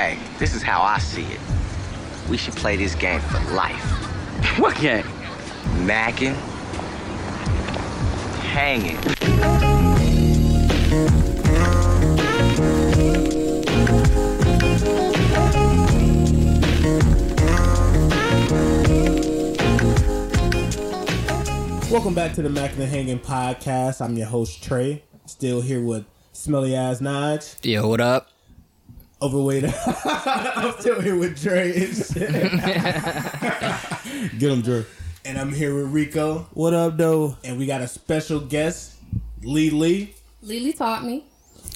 Hey, this is how I see it. We should play this game for life. What game? Macking, hanging. Welcome back to the Mac and the Hanging podcast. I'm your host Trey. Still here with smelly ass Naj, Yo, what up? Overweight. I'm still here with Dre and shit. Get him, Drew. and I'm here with Rico. What up, though? And we got a special guest, Lee Lee. Lily taught me.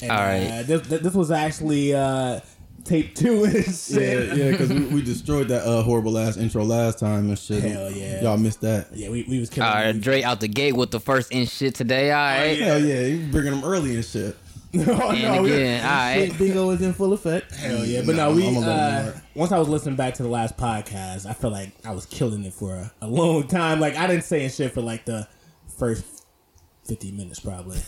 And, All right. uh, this, this was actually uh, tape two and shit. Yeah, yeah, because we, we destroyed that uh, horrible ass intro last time and shit. Hell yeah. Y'all missed that. Yeah, we, we was killing All right. Dre out the gate with the first in shit today. All right. Hell yeah, you bringing them early and shit. no, And we- again, all right. Bingo is in full effect. Hell yeah, but Nah, no, we I'ma let him uh, once I was listening back to the last podcast, I felt like I was killing it for a, a long time. Like I didn't say shit for like the first fifty minutes probably,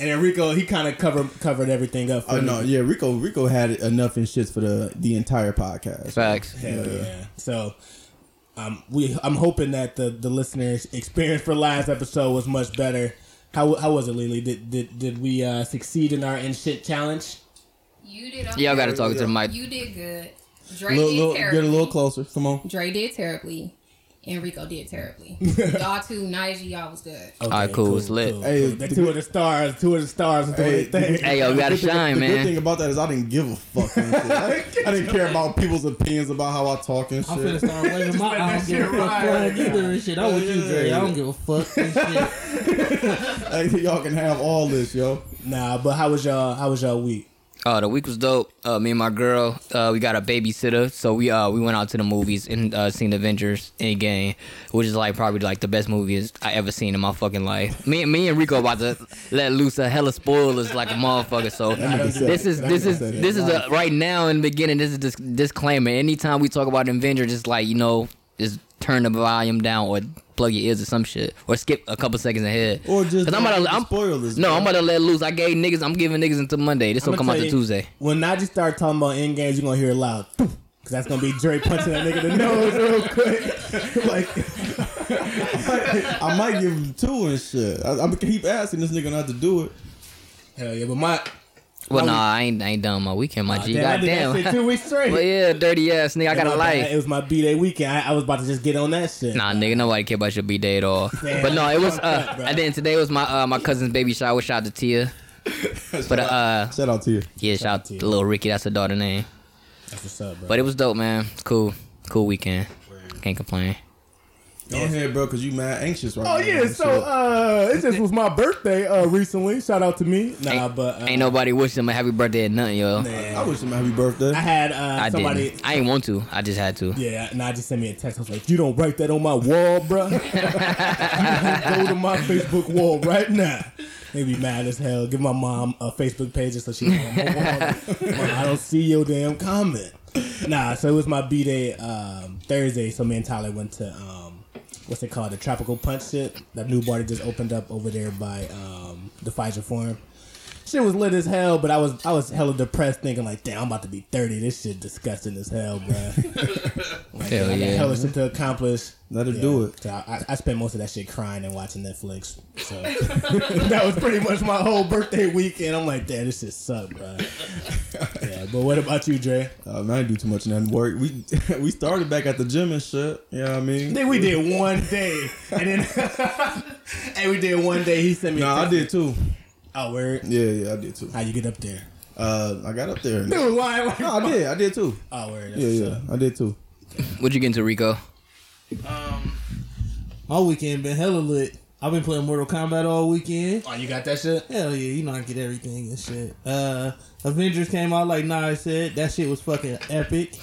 and then Rico he kind of covered covered everything up. For Oh me. no, yeah, Rico Rico had enough in shits for the the entire podcast. Facts. Hell yeah. So. Um, we I'm hoping that the the listeners' experience for last episode was much better. How how was it, Lily? Did did did we uh, succeed in our in shit challenge? You did. Y'all got to talk to the mic. You did good. Dre Little, did little, terribly. get a little closer. Come on. Dre did terribly. And Rico did terribly. y'all two, Naiji, y'all was good. Okay, right, cool, it's lit. Hey, The the two of the stars, two of the stars, and doing Hey, thing. Hey, yo, we got to The good thing- shine, the good thing about that is I didn't give a fuck. I, I didn't care about people's opinions about how I talk and shit. I'm finna shit. start waving my let I that don't give a fuck flag either and shit. I'm with you, Dre. I don't give a fuck and shit. Hey, y'all can have all this, yo. Nah, but how was y'all? How was y'all week? Oh, the week was dope. Uh, me and my girl, uh, we got a babysitter, so we uh we went out to the movies and uh, seen Avengers Endgame, which is like probably like the best movies I ever seen in my fucking life. Me, and me and Rico about to let loose a hella spoilers like a motherfucker. So this is this is this is a, right now in the beginning. This is this disclaimer. Anytime we talk about Avengers, just like you know, just turn the volume down or plug your ears or some shit or skip a couple seconds ahead. Or just 'Cause I'm about to the I'm, spoilers, No, bro. I'm about to let loose. I gave niggas. I'm giving niggas until Monday. This will I'ma come out tell to Tuesday. When Najee start talking about end games, you're gonna hear it loud. Cause that's gonna be Dre punching that nigga in the nose real quick. like, I might give him two and shit. I, I'm gonna keep asking this nigga not to do it. hell yeah, but my. Well, my nah, I ain't, I ain't done my weekend, my G. Damn, I did Goddamn. two weeks straight. Well, yeah, dirty ass nigga. I got a bad. life. It was my b day weekend. I, I was about to just get on that shit. Nah, nigga, nobody care about your b day at all. Damn, but no, it was. uh bro. And then today was my uh my cousin's baby shower. Shout out to Tia. But uh, Shout out to you. yeah, shout out to little Ricky. That's her daughter name. That's what's up, bro. But it was dope, man. It's cool, cool weekend. Can't complain. Go ahead, bro, because you mad anxious right Oh now. yeah, and so shit. uh, it just was my birthday uh recently. Shout out to me. Nah, Ain't, but uh, ain't nobody wish him a happy birthday or nothing, yo. man. I wish him a happy birthday. I had uh, I somebody. didn't. I ain't want to. I just had to. Yeah, and I just sent me a text. I was like, "You don't write that on my wall, bro. you go to my Facebook wall right now." They be mad as hell. Give my mom a Facebook page just so she can on my wall. I don't see your damn comment. Nah, so it was my b day um, Thursday. So me and Tyler went to um, what's it called, the Tropical Punch shit. That new bar that just opened up over there by um, the Fiserv Forum. Shit was lit as hell, but I was I was hella depressed, thinking like, damn, I'm about to be 30. This shit disgusting as hell, bro. like, Hell I got yeah. hella shit to accomplish. Let her Yeah. do it. So I, I spent most of that shit crying and watching Netflix. So that was pretty much my whole birthday weekend. I'm like, damn, this shit suck, bro. yeah, but what about you, Dre? Uh, man, I didn't do too much in that work. We we started back at the gym and shit. You know what I mean? Then we did one day, and then and we did one day. He sent me. a Nah, I did too. Oh, word. Yeah, yeah, I did too. How you get up there? Uh, I got up there. Dude, why? why- No, I did. I did too. Oh, word. That's Yeah, yeah, up. I did too. What'd you get into, Rico? Um, My weekend been hella lit. I've been playing Mortal Kombat all weekend. Oh, you got that shit? Hell yeah, you know I get everything and shit. Uh, Avengers came out like Nas said. That shit was fucking epic.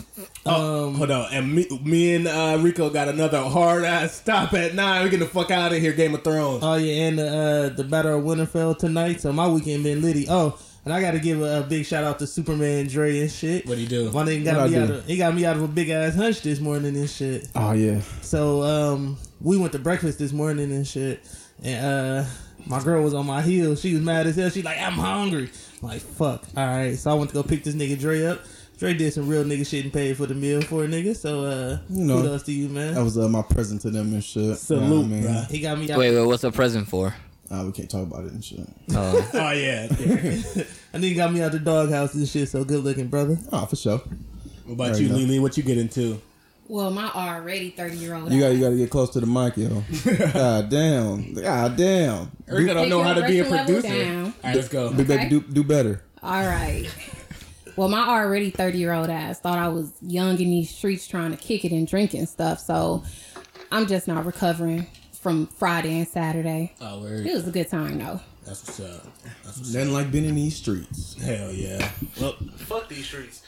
Um, Hold on, and me, me and uh, Rico got another hard ass stop at nine. We get the fuck out of here, Game of Thrones. Oh yeah, and uh, the Battle of Winterfell tonight. So my weekend been litty. Oh, and I got to give a, a big shout out to Superman Dre and shit. What do you do? My nigga What'd got me out of he got me out of a big ass hunch this morning and shit. Oh yeah. So um, we went to breakfast this morning and shit, and uh, my girl was on my heels. She was mad as hell. She like, I'm hungry. I'm like, fuck. All right. So I went to go pick this nigga Dre up. Dre did some real nigga shit and paid for the meal for a nigga. So uh, You know, kudos to you, man. That was uh, my present to them and shit. Salute, You know I mean? he got me out. Wait, wait, what's the present for? Uh, we can't talk about it and shit. Oh, Oh yeah. yeah. I think he got me out the doghouse and shit. So good looking, brother. Oh, for sure. What about There you, you. Lily? What you get into? Well, my already 30 year old. You got you got to get close to the mic, yo. God damn. God damn. Erica don't know how to be a producer. down. All right, let's go. Big baby, do do better. All right. Well, my already 30 year old ass thought I was young in these streets trying to kick it and drink and stuff. So I'm just not recovering from Friday and Saturday. Oh, It was a good time though. That's what's up. That's what's Nothing like being in these streets. Hell yeah. Well, Fuck these streets.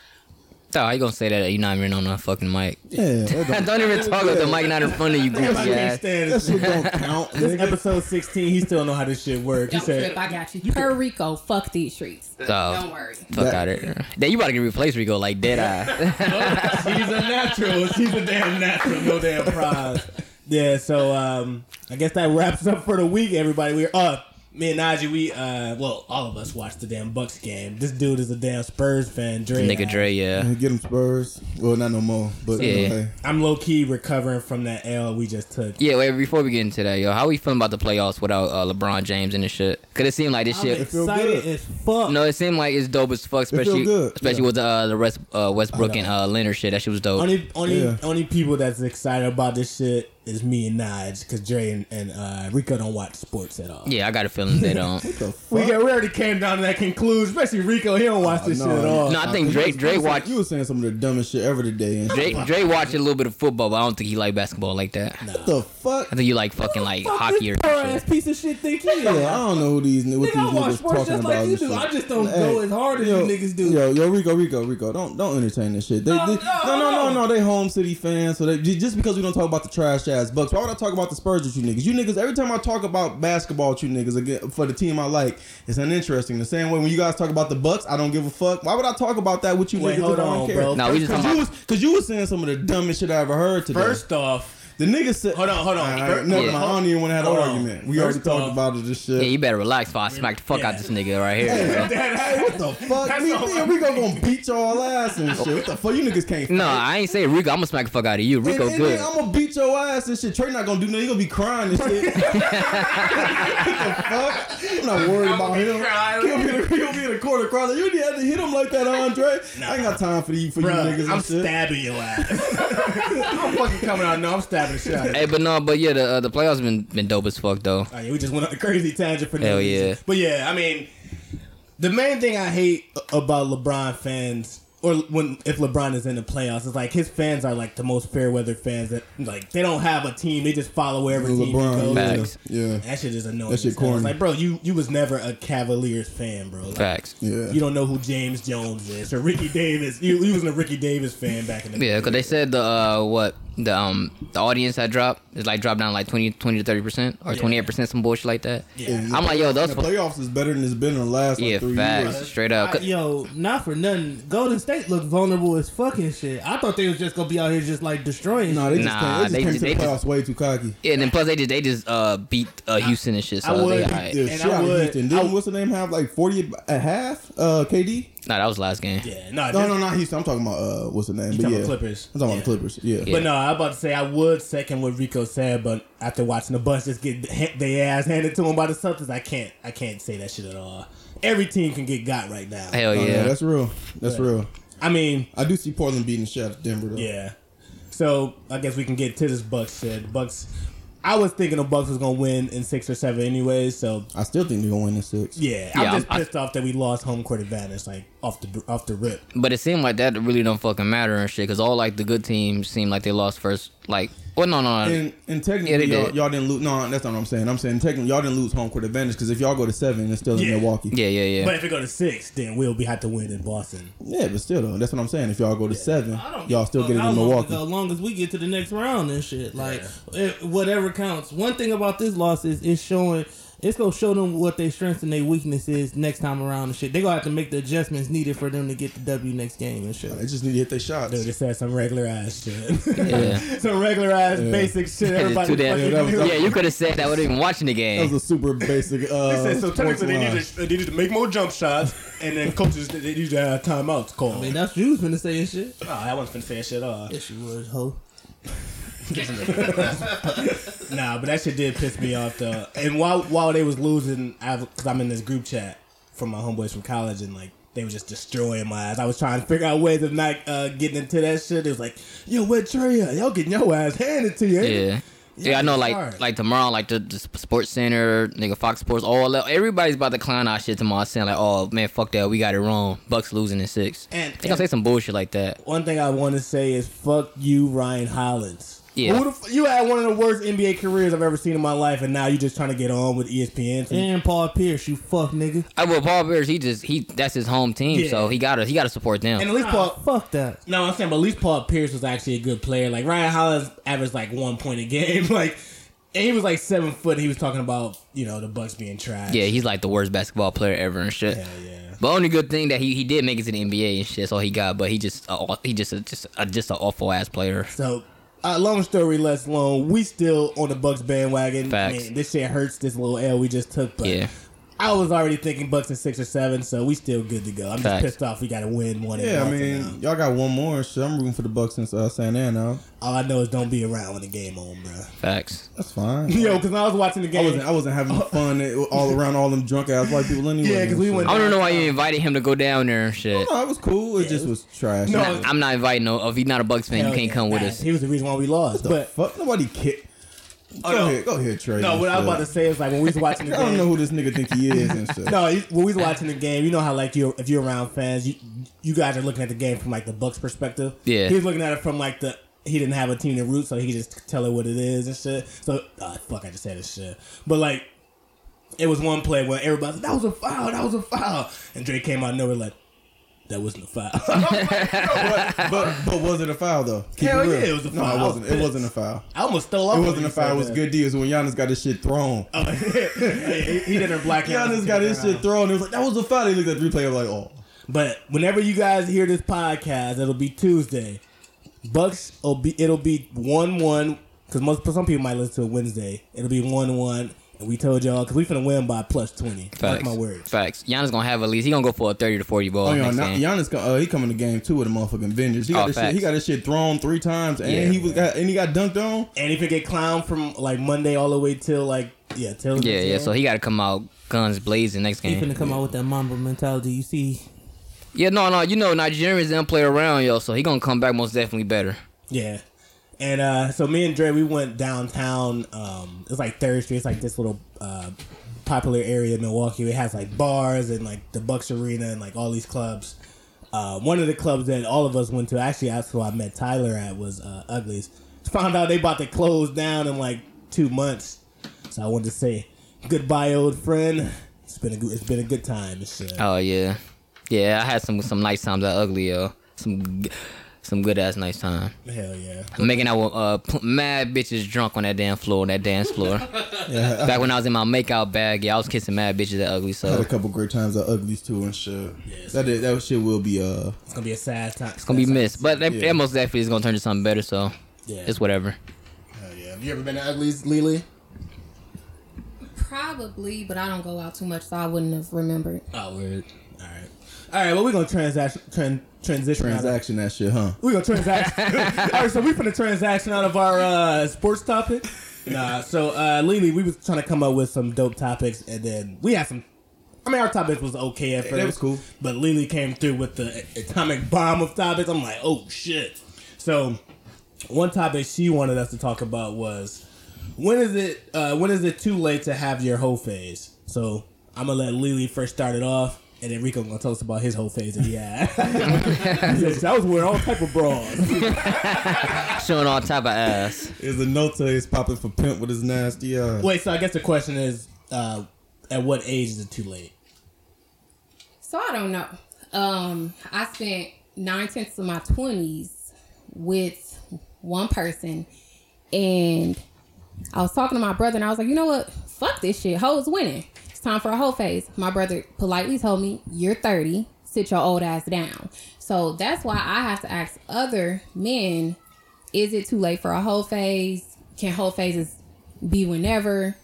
Oh, how you gonna say that? You're not even on the fucking mic. Yeah, that Don't even talk with the mic not in front of you, everybody goofy can't ass. that this. shit don't count. This episode 16, he still know how this shit works. He Don't trip, said, I got you. Puerto Rico, fuck these streets. Oh, Don't worry. fuck That- out of here. Then you about to get replaced Rico like dead eye. she's a natural. She's a damn natural. No damn prize. Yeah, so um, I guess that wraps up for the week, everybody. We're up. Me and Najee, we uh, well, all of us watched the damn Bucks game. This dude is a damn Spurs fan, Dre. Nigga Dre, yeah. Get them Spurs. Well, not no more. But Yeah. you know, hey. I'm low key recovering from that L we just took. Yeah, wait, before we get into that, yo, how we feeling about the playoffs without uh, LeBron James and this shit? Cause it seemed like this I'm shit. excited good. as fuck. No, it seemed like it's dope as fuck, feel especially good, especially yeah. with the uh, the West, uh, Westbrook and uh, Leonard shit. That shit was dope. Only only Yeah. only people that's excited about this shit is me and Nige, because Dre and, and uh, Rico don't watch sports at all. yeah, I got a feeling they don't. What the We, fuck? we already came down to that conclusion, especially Rico. He don't watch this no. shit at all. No, I think You Drake was- you was saying- watched You was saying some of the dumbest shit ever today. And Drake Drake watched a little bit of football, but I don't think he like basketball like that. What the fuck? I think you like fucking like Fuck hockey or this poor some ass shit. piece of shit think he is. Yeah, I don't know who these what Nigga, I these watch niggas sports talking just about. like you and do. shit. I just don't Hey, go as hard as yo, you niggas do. Yo, yo, Rico, Rico, Rico, don't don't entertain this shit. They, No, they- no, no, no, no, no. no. They home city fans, so they just because we don't talk about the trash ass Bucks. Why would I talk about the Spurs with you niggas? You niggas, every time I talk about basketball with you niggas again for the team I like, it's uninteresting. The same way when you guys talk about the Bucks, I don't give a fuck. Why would I talk about that with you Wait, niggas? hold if I don't on, care? bro. No, we just Cause you about was because you was saying some of the dumbest shit I ever heard today. First off, the nigga said, Hold on, hold on. All right, First- never Yeah. mind. I don't even want to have an Hold on. argument. We First already talked off- about it. This shit. Yeah, you better relax before I smack the fuck out this nigga right here. bro. Hey, what the fuck? That's Me, all me and Rico gonna beat y'all ass and shit. What the fuck? You niggas can't. No, fight. I ain't saying Rico. I'm gonna smack the fuck out of you. Rico and, and good. then I'm gonna beat your ass and shit. Trey not gonna do nothing. He gonna be crying and shit. what the fuck? I'm not worried about him. He'll be, in the, he'll be in the corner crying. You didn't have to hit him like that, Andre. I ain't got time for you for Bruh, you niggas I'm and shit. stabbing your ass. I'm fucking coming out. No, I'm stabbing out. Hey, but no, but yeah, the uh, the playoffs been been dope as fuck though. Oh, yeah, we just went on a crazy tangent for no Hell reason. yeah. But yeah, I mean, the main thing I hate about LeBron fans, or when if LeBron is in the playoffs, it's like his fans are like the most fair weather fans that like they don't have a team; they just follow wherever team he goes. yeah, Facts. yeah, That shit is annoying. That shit as. It's corny. Like, bro, you you was never a Cavaliers fan, bro. Like, Facts. yeah. You don't know who James Jones is or Ricky Davis. You, you wasn't a Ricky Davis fan back in the Yeah, because they said the uh, what the um the audience had dropped is like dropped down like 20, 20 to thirty percent or twenty eight percent some bullshit like that. Yeah. I'm like, yo, those the playoffs is better than it's been in the last like yeah, three facts, years. straight up. I- yo, not for nothing. Golden State looked vulnerable as fucking shit. I thought they was just gonna be out here just like destroying. No, they just Nah, came, they just they came just- to the they playoffs way too cocky. Yeah, and then plus they just they just uh beat uh Houston and shit. So I would- they alright. The And shit I out of would- Houston. I Didn't would- what's the name have like forty at half? Uh, KD. Nah, that was last game. Yeah, no, No, no, not Houston. I'm talking about uh, what's the name? You But talking yeah, Clippers? I'm talking Yeah. about the Clippers. Yeah. Yeah. But no, I'm about to say I would second what Rico said, but after watching the Bucks just get ha- their ass handed to them by the Celtics, I can't, I can't say that shit at all. Every team can get got right now. Hell Oh, yeah. yeah, that's real. That's real. I mean, I do see Portland beating the shit out of Denver though. yeah. So I guess we can get to this Bucks shit. Bucks. I was thinking the Bucks was gonna win in six or seven anyways. So I still think they're gonna win in six. yeah, Yeah, I'm just I'm- I- pissed off that we lost home court advantage, like off the off the rip. But it seemed like that really don't fucking matter and shit. Cause all like the good teams seem like they lost first. Like, well, no, no, no. And, and technically, Yeah, y'all, did. y'all didn't lose. No, that's not what I'm saying. I'm saying technically, y'all didn't lose home court advantage because if y'all go to seven, it's still Yeah. in Milwaukee. yeah, yeah, yeah. But if it go to six, then we'll be have to win in Boston. Yeah, but still though, that's what I'm saying. If y'all go to seven, I don't y'all still a get it in how long Milwaukee. As long as we get to the next round and shit, like it, whatever counts. One thing about this loss is it's showing it's gonna show them what their strengths and their weaknesses next time around and shit. They gonna have to make the adjustments needed for them to get the W next game and shit. They just need to hit their shots. Dude, just said some regular ass shit. Yeah. some regular ass basic shit. Everybody Too damn- fucking was- yeah, you could have said that without even watching the game. That was a super basic. Uh, They said so technically they line. needed, they needed to make more jump shots, and then coaches they they needed to have timeouts called. I mean, that's you was finna say and shit. oh, that wasn't finna say shit. Uh, Yes, you was, ho. nah, but that shit did piss me off though. And while while they was losing, because I'm in this group chat from my homeboys from college, and like they were just destroying my ass. I was trying to figure out ways of not uh, getting into that shit. It was like, yo, where Trey at? Y'all getting your ass handed to you. ain't it? Yeah. Yeah, I know. Like, sorry. like tomorrow, like the, the Sports Center, nigga, Fox Sports, all that. Everybody's about to clown our shit tomorrow, saying like, "Oh man, fuck that, we got it wrong. Bucks losing in six. And- they gonna say some bullshit like that. One thing I want to say is fuck you, Ryan Hollins. Yeah. Who the f- you had one of the worst NBA careers I've ever seen in my life, and now you're just trying to get on with ESPN. So And Paul Pierce, you fuck nigga. I well, Paul Pierce, he just he that's his home team, Yeah. so he gotta he gotta support them. and at least Paul, Fuck that. No, I'm saying, but at least Paul Pierce was actually a good player. Like Ryan Hollins averaged like one point a game. Like, and he was like seven foot. And he was talking about you know the Bucks being trash. yeah, he's like the worst basketball player ever and shit. Hell yeah. But only good thing that he, he did make it to the NBA and shit. That's all he got. But he just uh, he just a, just a, just an awful ass player. So, uh, long story less long, we still on the Bucks bandwagon. Facts. I mean, this shit hurts. This little L we just took, but Yeah. I was already thinking Bucks in six or seven, so we still good to go. I'm Facts. just pissed off. We got to win one. Yeah, I mean, now. y'all got one more. and Shit, I'm rooting for the Bucks since uh, Santa Ana all I know is don't be around when the game on, bro. Facts. That's fine. Yo, because I was watching the I game. wasn't. I wasn't having fun all around all them drunk ass white people anyway. Yeah, 'cause we went- I don't know why you invited him to go down there and shit. No, it was cool. It just was trash. No, What I'm not inviting no. If he's not a Bucks fan, Hell you can't yeah, come with us. He was the reason why we lost. the But fuck? Nobody cared. Go no. ahead, go ahead, Trey. no, and what I was about to say is like when we was watching the I don't know who this nigga think he is and shit. No, when we was watching the game, you know how like you if you're around fans, you you guys are looking at the game from like the Bucks perspective. Yeah. he was looking at it from like the he didn't have a team to root, so he could just tell it what it is and shit. So uh, fuck, I just said this shit, but like it was one play where everybody said, that was a foul, that was a foul, and Drake came out of nowhere like that wasn't a foul. but but was it a foul though? Keep Hell it real. yeah, it was a No, foul. it I was wasn't. It wasn't a foul. I almost stole. It wasn't a foul. It was that. good deals when Giannis got his shit thrown. he, he did a black. Giannis got his shit thrown. It was like that was a foul. He looked at the replay. I was like, oh. But whenever you guys hear this podcast, it'll be Tuesday. Bucks will be it'll be one one because most some people might listen to it Wednesday. It'll be one one, and we told y'all because we finna win by plus twenty. Mark Facts. my words. Facts. Giannis gonna have at least he gonna go for a thirty to forty ball Oh yeah, next now, game. Giannis, co- uh, he coming to game two with a motherfucking vengeance. He got Oh, his shit, he got his shit thrown three times, and Yeah. he was got, and he got dunked on. And he it get clown from like Monday all the way till like yeah till Yeah, yeah. game, So he got to come out guns blazing next game. He game. finna come out with that Mamba mentality. You see, Yeah, no, no. You know Nigerians don't play around, yo. So he gonna come back most definitely better. yeah. And uh, so me and Dre, we went downtown. Um, it's like Third Street. It's like this little uh, popular area in Milwaukee. It has like bars and like the Bucks Arena and like all these clubs. Uh, one of the clubs that all of us went to, actually, that's who I met Tyler at, was uh, Uglies. Found out they about to close down in like two months, so I wanted to say goodbye, old friend. It's been a good, it's been a good time. Oh yeah, yeah. I had some some nice times at Ugly, yo. Some some good ass nice time. Hell yeah. I'm making out with uh p- mad bitches drunk on that damn floor, on that dance floor. Yeah, Back when I was in my makeout bag, yeah, I was kissing mad bitches at Ugly. So I had a couple great times at Uglies too and shit. That is, that shit will be uh. It's gonna be a sad time. it's gonna be missed, but that, Yeah. that most definitely is gonna turn to something better. So yeah, it's whatever. Hell yeah. Have you ever been to Uglies, Lily? Probably, but I don't go out too much, so I wouldn't have remembered. Oh, weird. All right. All right. Well, we're gonna transaction tran- transition. Transaction that shit, huh? We're gonna transaction. All right. So we put a transaction out of our uh, sports topic. Nah. So uh, Lily, we was trying to come up with some dope topics, and then we had some. I mean, our topic was okay at That first. was cool. But Lily came through with the atomic bomb of topics. I'm like, oh shit. So one topic she wanted us to talk about was when is it uh, when is it too late to have your whole phase? So I'm gonna let Lily first start it off, and then Rico gonna tell us about his whole phase that he had. I was wearing all type of bras. Showing all type of ass. Is a nota is popping for pimp with his nasty uh Wait, so I guess the question is, uh, at what age is it too late? So I don't know. Um, I spent nine tenths of my twenties with one person, and I was talking to my brother, and I was like, you know what? fuck this shit. Hoes winning. It's time for a whole phase. My brother politely told me, You're 30, sit your old ass down. So that's why I have to ask other men, is it too late for a whole phase? Can whole phases be whenever?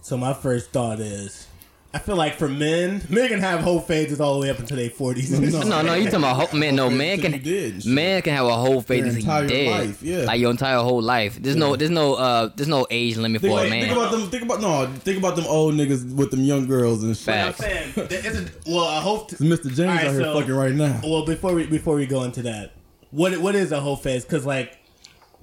So my first thought is, I feel like for men, men can have whole phases all the way up until their forties. No, no, you talking about whole, man? No, man can did and man can have a whole phase Their until entire you dead, life, yeah. like your entire whole life. There's no, there's no, uh, there's no age limit Think, for a man. think about them. Think about no. Think about them old niggas with them young girls and shit. Facts. saying, there isn't- well, I hope. To, Mr. James Alright, out here so- fucking right now. well, before we before we go into that, what what is a whole phase? Because like,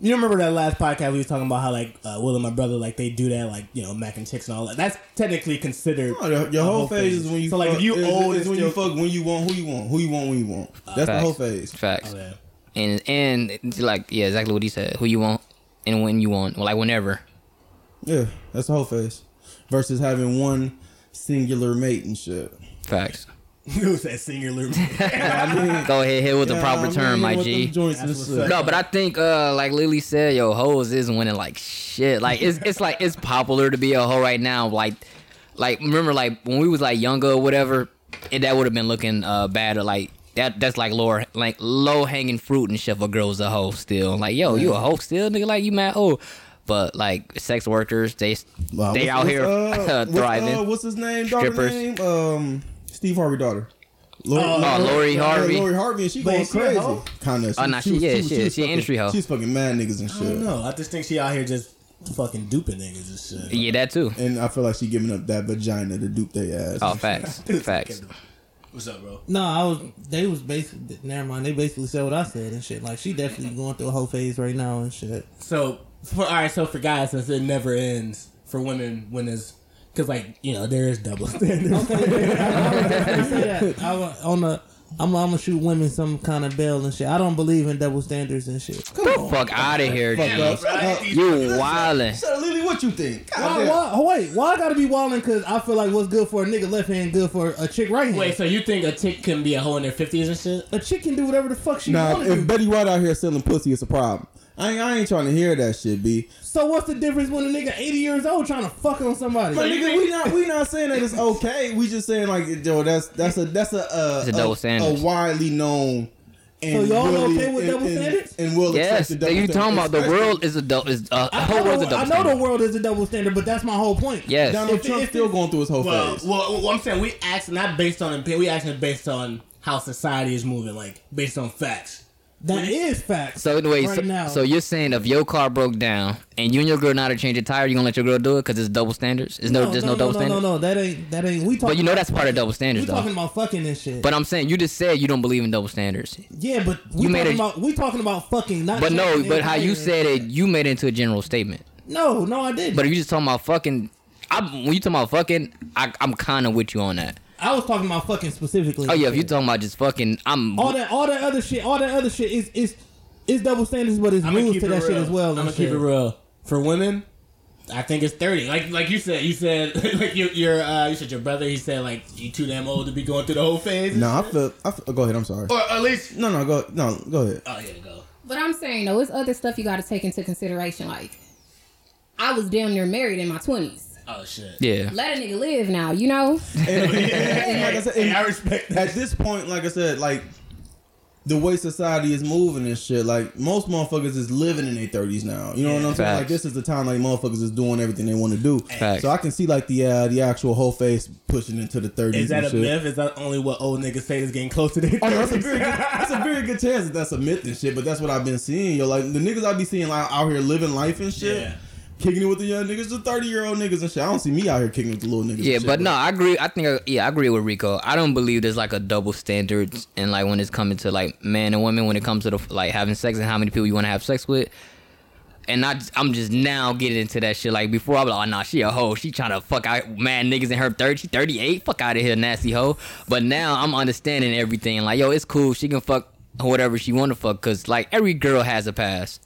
you remember that last podcast we was talking about how like uh, Will and my brother like they do that like you know mac and chicks and all that. That's technically considered No, your, your a whole phase is when you so fuck, like if you is, old is and when you fuck when you want who you want who you want when you want. That's the whole phase. Facts. Oh, yeah. And and like yeah, exactly what he said. Who you want and when you want, well, like whenever. Yeah, that's the whole phase. Versus having one singular mate and shit. Facts. Who's that singular? I mean, Go ahead, hit with the proper I mean, term, my G. joints and That's what's shit. up. No, but I think uh like Lily said, yo, hoes is winning like shit. Like it's it's like it's popular to be a hoe right now. Like like remember like when we was like younger or whatever, it, that would have been looking uh bad or like that that's like lower like low hanging fruit and shit for girls a hoe still. Like, yo, you a hoe still, nigga, like you mad oh but like sex workers, they Wow, they what's- out what's, here uh, what's, thriving. uh, what's his name? Strippers. name? Um, Steve Harvey daughter. Lori, Oh, Lori Harvey. Lori Harvey, and she But going she crazy. Kind of. Oh, nah, she- yeah, she- was she an fucking- industry hoe. She's fucking mad niggas and I don't shit. know. I just think she out here just fucking duping niggas and shit. yeah, that too. And I feel like she giving up that vagina to dupe their ass. Oh, facts, facts. What's up, bro? No, I was. They was basically. Never mind. They basically said what I said and shit. Like she definitely going through a whole phase right now and shit. So for all right, so for guys, since it never ends, for women, when is because like you know there is double standards. I say that. I wa- on the. I'm, I'm gonna shoot women some kind of bell and shit. I don't believe in double standards and shit. Get the fuck out of here, Fuck G. up. Shut. You wildin'. Shut up, Lily. What you think? God Why, why, oh, wait, why I gotta be wilding? Cause I feel like what's good for a nigga left hand good for a chick right hand. Wait, so you think a chick can be a hoe in their fifties and shit? a chick can do whatever the fuck she Nah, want to if do. Betty White out here selling pussy, it's a problem. I ain't, I ain't trying to hear that shit, B. So what's the difference when a nigga 80 years old trying to fuck on somebody? But nigga, we not we not saying that it's okay. We just saying like, yo, that's that's a that's a uh, It's a double standard. a widely known. And So y'all really- okay with and- double standards? And will Yes, accept the double you talking standard, about the world is a double is uh, the I whole know, world's a I double know the standard. world is a double standard, but that's my whole point. Yes. Donald If- Trump if- still going through his whole Well, phase. well, well, I'm saying we act not based on opinion. We actually based on how society is moving, like based on facts. That is fact. So anyway, right so, now. so you're saying if your car broke down and you and your girl know how to change a tire, you gonna let your girl do it because it's double standards? There's no, there's no, double no, standards. No, no, no, that ain't that ain't. We talking. But you know that's part of double We standards though. talking about fucking and shit. But I'm saying you just said you don't believe in double standards. yeah, but we You made talking a- about we talking about fucking. Not But no, but how you said it, you made it into a general statement. No, no, I didn't. But if you just talking about fucking, I, when you talking about fucking, I, I'm kind of with you on that. I was talking about fucking specifically. Oh yeah, if you're talking about just fucking, I'm. all that all that other shit, all that other shit is is is double standards, but it's I'm gonna rules to it that real. shit as well. I'm and gonna keep it real. For women, I think it's thirty. Like like you said, you said like your your uh, you said your brother. He said like you too damn old to be going through the whole phase. no, I feel, I feel. Go ahead. I'm sorry. or at least No, no, go. No, go ahead. oh yeah, go. But I'm saying though, it's other stuff you got to take into consideration. Like, I was damn near married in my twenties. Oh shit. yeah. Let a nigga live now, you know. And, and- and like I said, and I respect that. at this point, like I said, like the way society is moving and shit, like most motherfuckers is living in their thirties now. You know what I'm saying? Like this is the time like motherfuckers is doing everything they want to do. Facts. So I can see like the uh, the actual whole face pushing into the thirties. Is that and a shit. myth? Is that only what old niggas say is getting close to their Oh, that's a 30s? very good, that's a very good chance that that's a myth and shit. But that's what I've been seeing. Yo, like the niggas I be seeing like out here living life and shit, Yeah. Kicking it with the young niggas, the thirty year old niggas and shit. I don't see me out here kicking with the little niggas. Yeah, shit, but no, I agree. I think, uh, yeah, I agree with Rico. I don't believe there's like a double standard, and like when it's coming to like man and women, when it comes to the like having sex and how many people you want to have sex with. And I, I'm just now getting into that shit. Like before, I was like, oh nah, she a hoe. She trying to fuck out man niggas in her 30, she 38. Fuck out of here, nasty hoe. But now I'm understanding everything. Like yo, it's cool. She can fuck whatever she want to fuck. Cause like every girl has a past.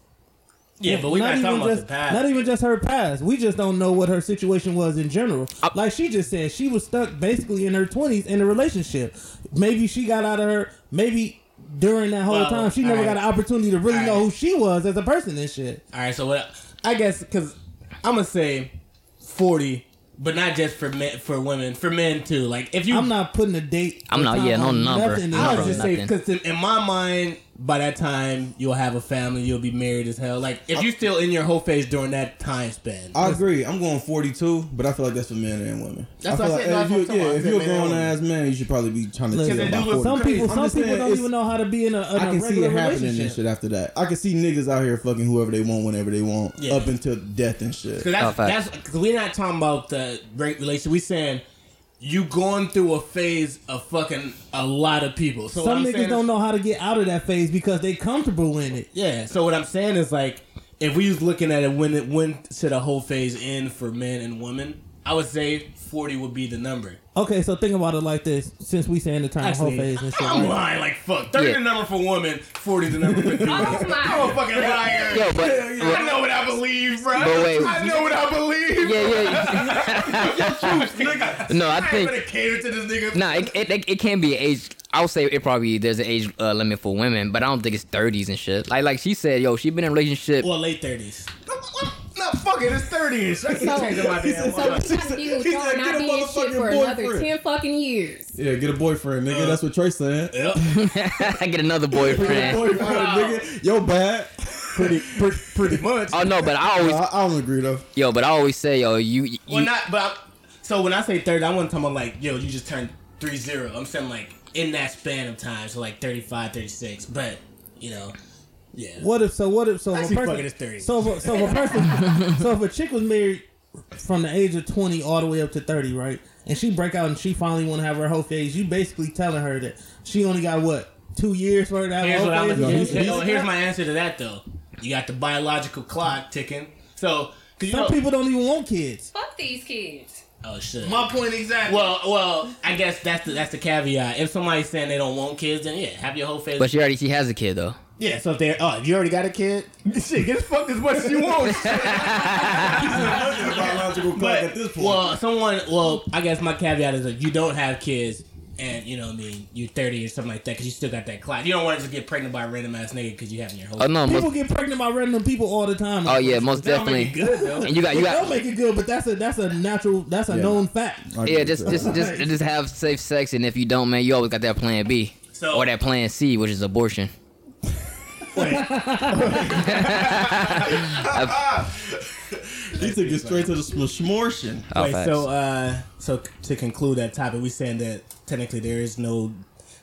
Yeah, but we're not, talking about just, the past. Not even just her past. We just don't know what her situation was in general. I- like she just said, she was stuck basically in her twenties in a relationship. Maybe she got out of her. Maybe during that whole Well, time, she never alright. got an opportunity to really know Alright. who she was as a person and shit. All right, so what? I guess because I'm gonna say forty but not just for men, for women, for men too. Like if you, I'm not putting a date. I'm not- yeah, no number. nothing I I else. was just saying nothing. because in, in my mind, by that time you'll have a family, you'll be married as hell. Like if you're still in your whole phase during that time span, I agree. I'm going 42, but I feel like that's for men and women. That's I what feel I like said, if you, yeah, if you're a I said grown ass man, you should probably be trying to Listen, chill about 40. Some people, some people don't even know how to be in a, in I a can see it happening and shit after that. I can see niggas out here fucking whoever they want whenever they want, Yeah. up until death and shit. Because that's, Oh, that's cause we're not talking about the great relationship. We saying you going through a phase of fucking a lot of people. So Some niggas don't know how to get out of that phase because they comfortable in it. Yeah. So what I'm saying is like, if we was looking at it, when it when should a whole phase end for men and women? I would say 40 would be the number. Okay, so think about it like this: since we saying the time whole Actually, phase and shit, I'm right? lying like fuck. 30 Yeah. the number for women, 40 the number for dudes. Oh my. I'm a fucking liar. Yo, but- I know what I believe, bro. But wait. I know what I believe. Yeah, yeah. nigga. No, I ain't think- gonna cater to this nigga. Nah, it, it, it, it can be an age. I'll say it probably there's an age uh, limit for women, but I don't think it's 30s and shit. Like like she said, yo, she been in a relationship. Well, late 30s. No, fuck it, it's 30s. I keep So- changing my damn So mind. we trying to He y'all said, not "Get a being shit motherfucking for another boyfriend." ten fucking years. Yeah, get a boyfriend, nigga. Uh, That's what Trey's said. Yep. I get another boyfriend. Boyfriend, nigga. Yo, bad. Pretty, pretty, pretty much. Oh no, but I always I, I don't agree though. yo, but I always say yo, you, you Well, not, but I'm, so when I say 30, I want to talk about like, yo, you just turned 3 0. I'm saying like in that span of time, so like 35, 36. But, you know, yeah. What if so? What if so? If a person, fuck it, it's 30. So if, a- so if a person, so if a chick was married from the age of twenty all the way up to thirty, right? And she break out and she finally want to have her whole phase. You basically telling her that she only got what two years for her to have Here's, her what whole I'm, phase. he's- here's, he's- here's my answer to that, though. You got the biological clock ticking. So, cause you Some know, people don't even want kids. Fuck these kids. oh shit. My point exactly. Well, well, I guess that's the that's the caveat. If somebody's saying they don't want kids, then yeah, have your whole face. but she already she has a kid though. Yeah, so if they oh, if you already got a kid, shit, get as fucked as much as you want. but at this point. well, someone, well, I guess my caveat is that you don't have kids. And you know, what I mean, you're 30 or something like that, because you still got that clock. You don't want to just get pregnant by a random ass nigga because you having your whole. Oh no, people most, get pregnant by random people all the time. oh yeah, most definitely. make it good though. And you got you It don't make it good, but that's a that's a natural that's a Yeah. known fact. I yeah, just that. just just just have safe sex, and if you don't, man, you always got that plan B So- or that plan C, which is abortion. he took it straight to the smortion. Oh, Wait, facts. so uh, so to conclude that topic, we saying that technically there is no,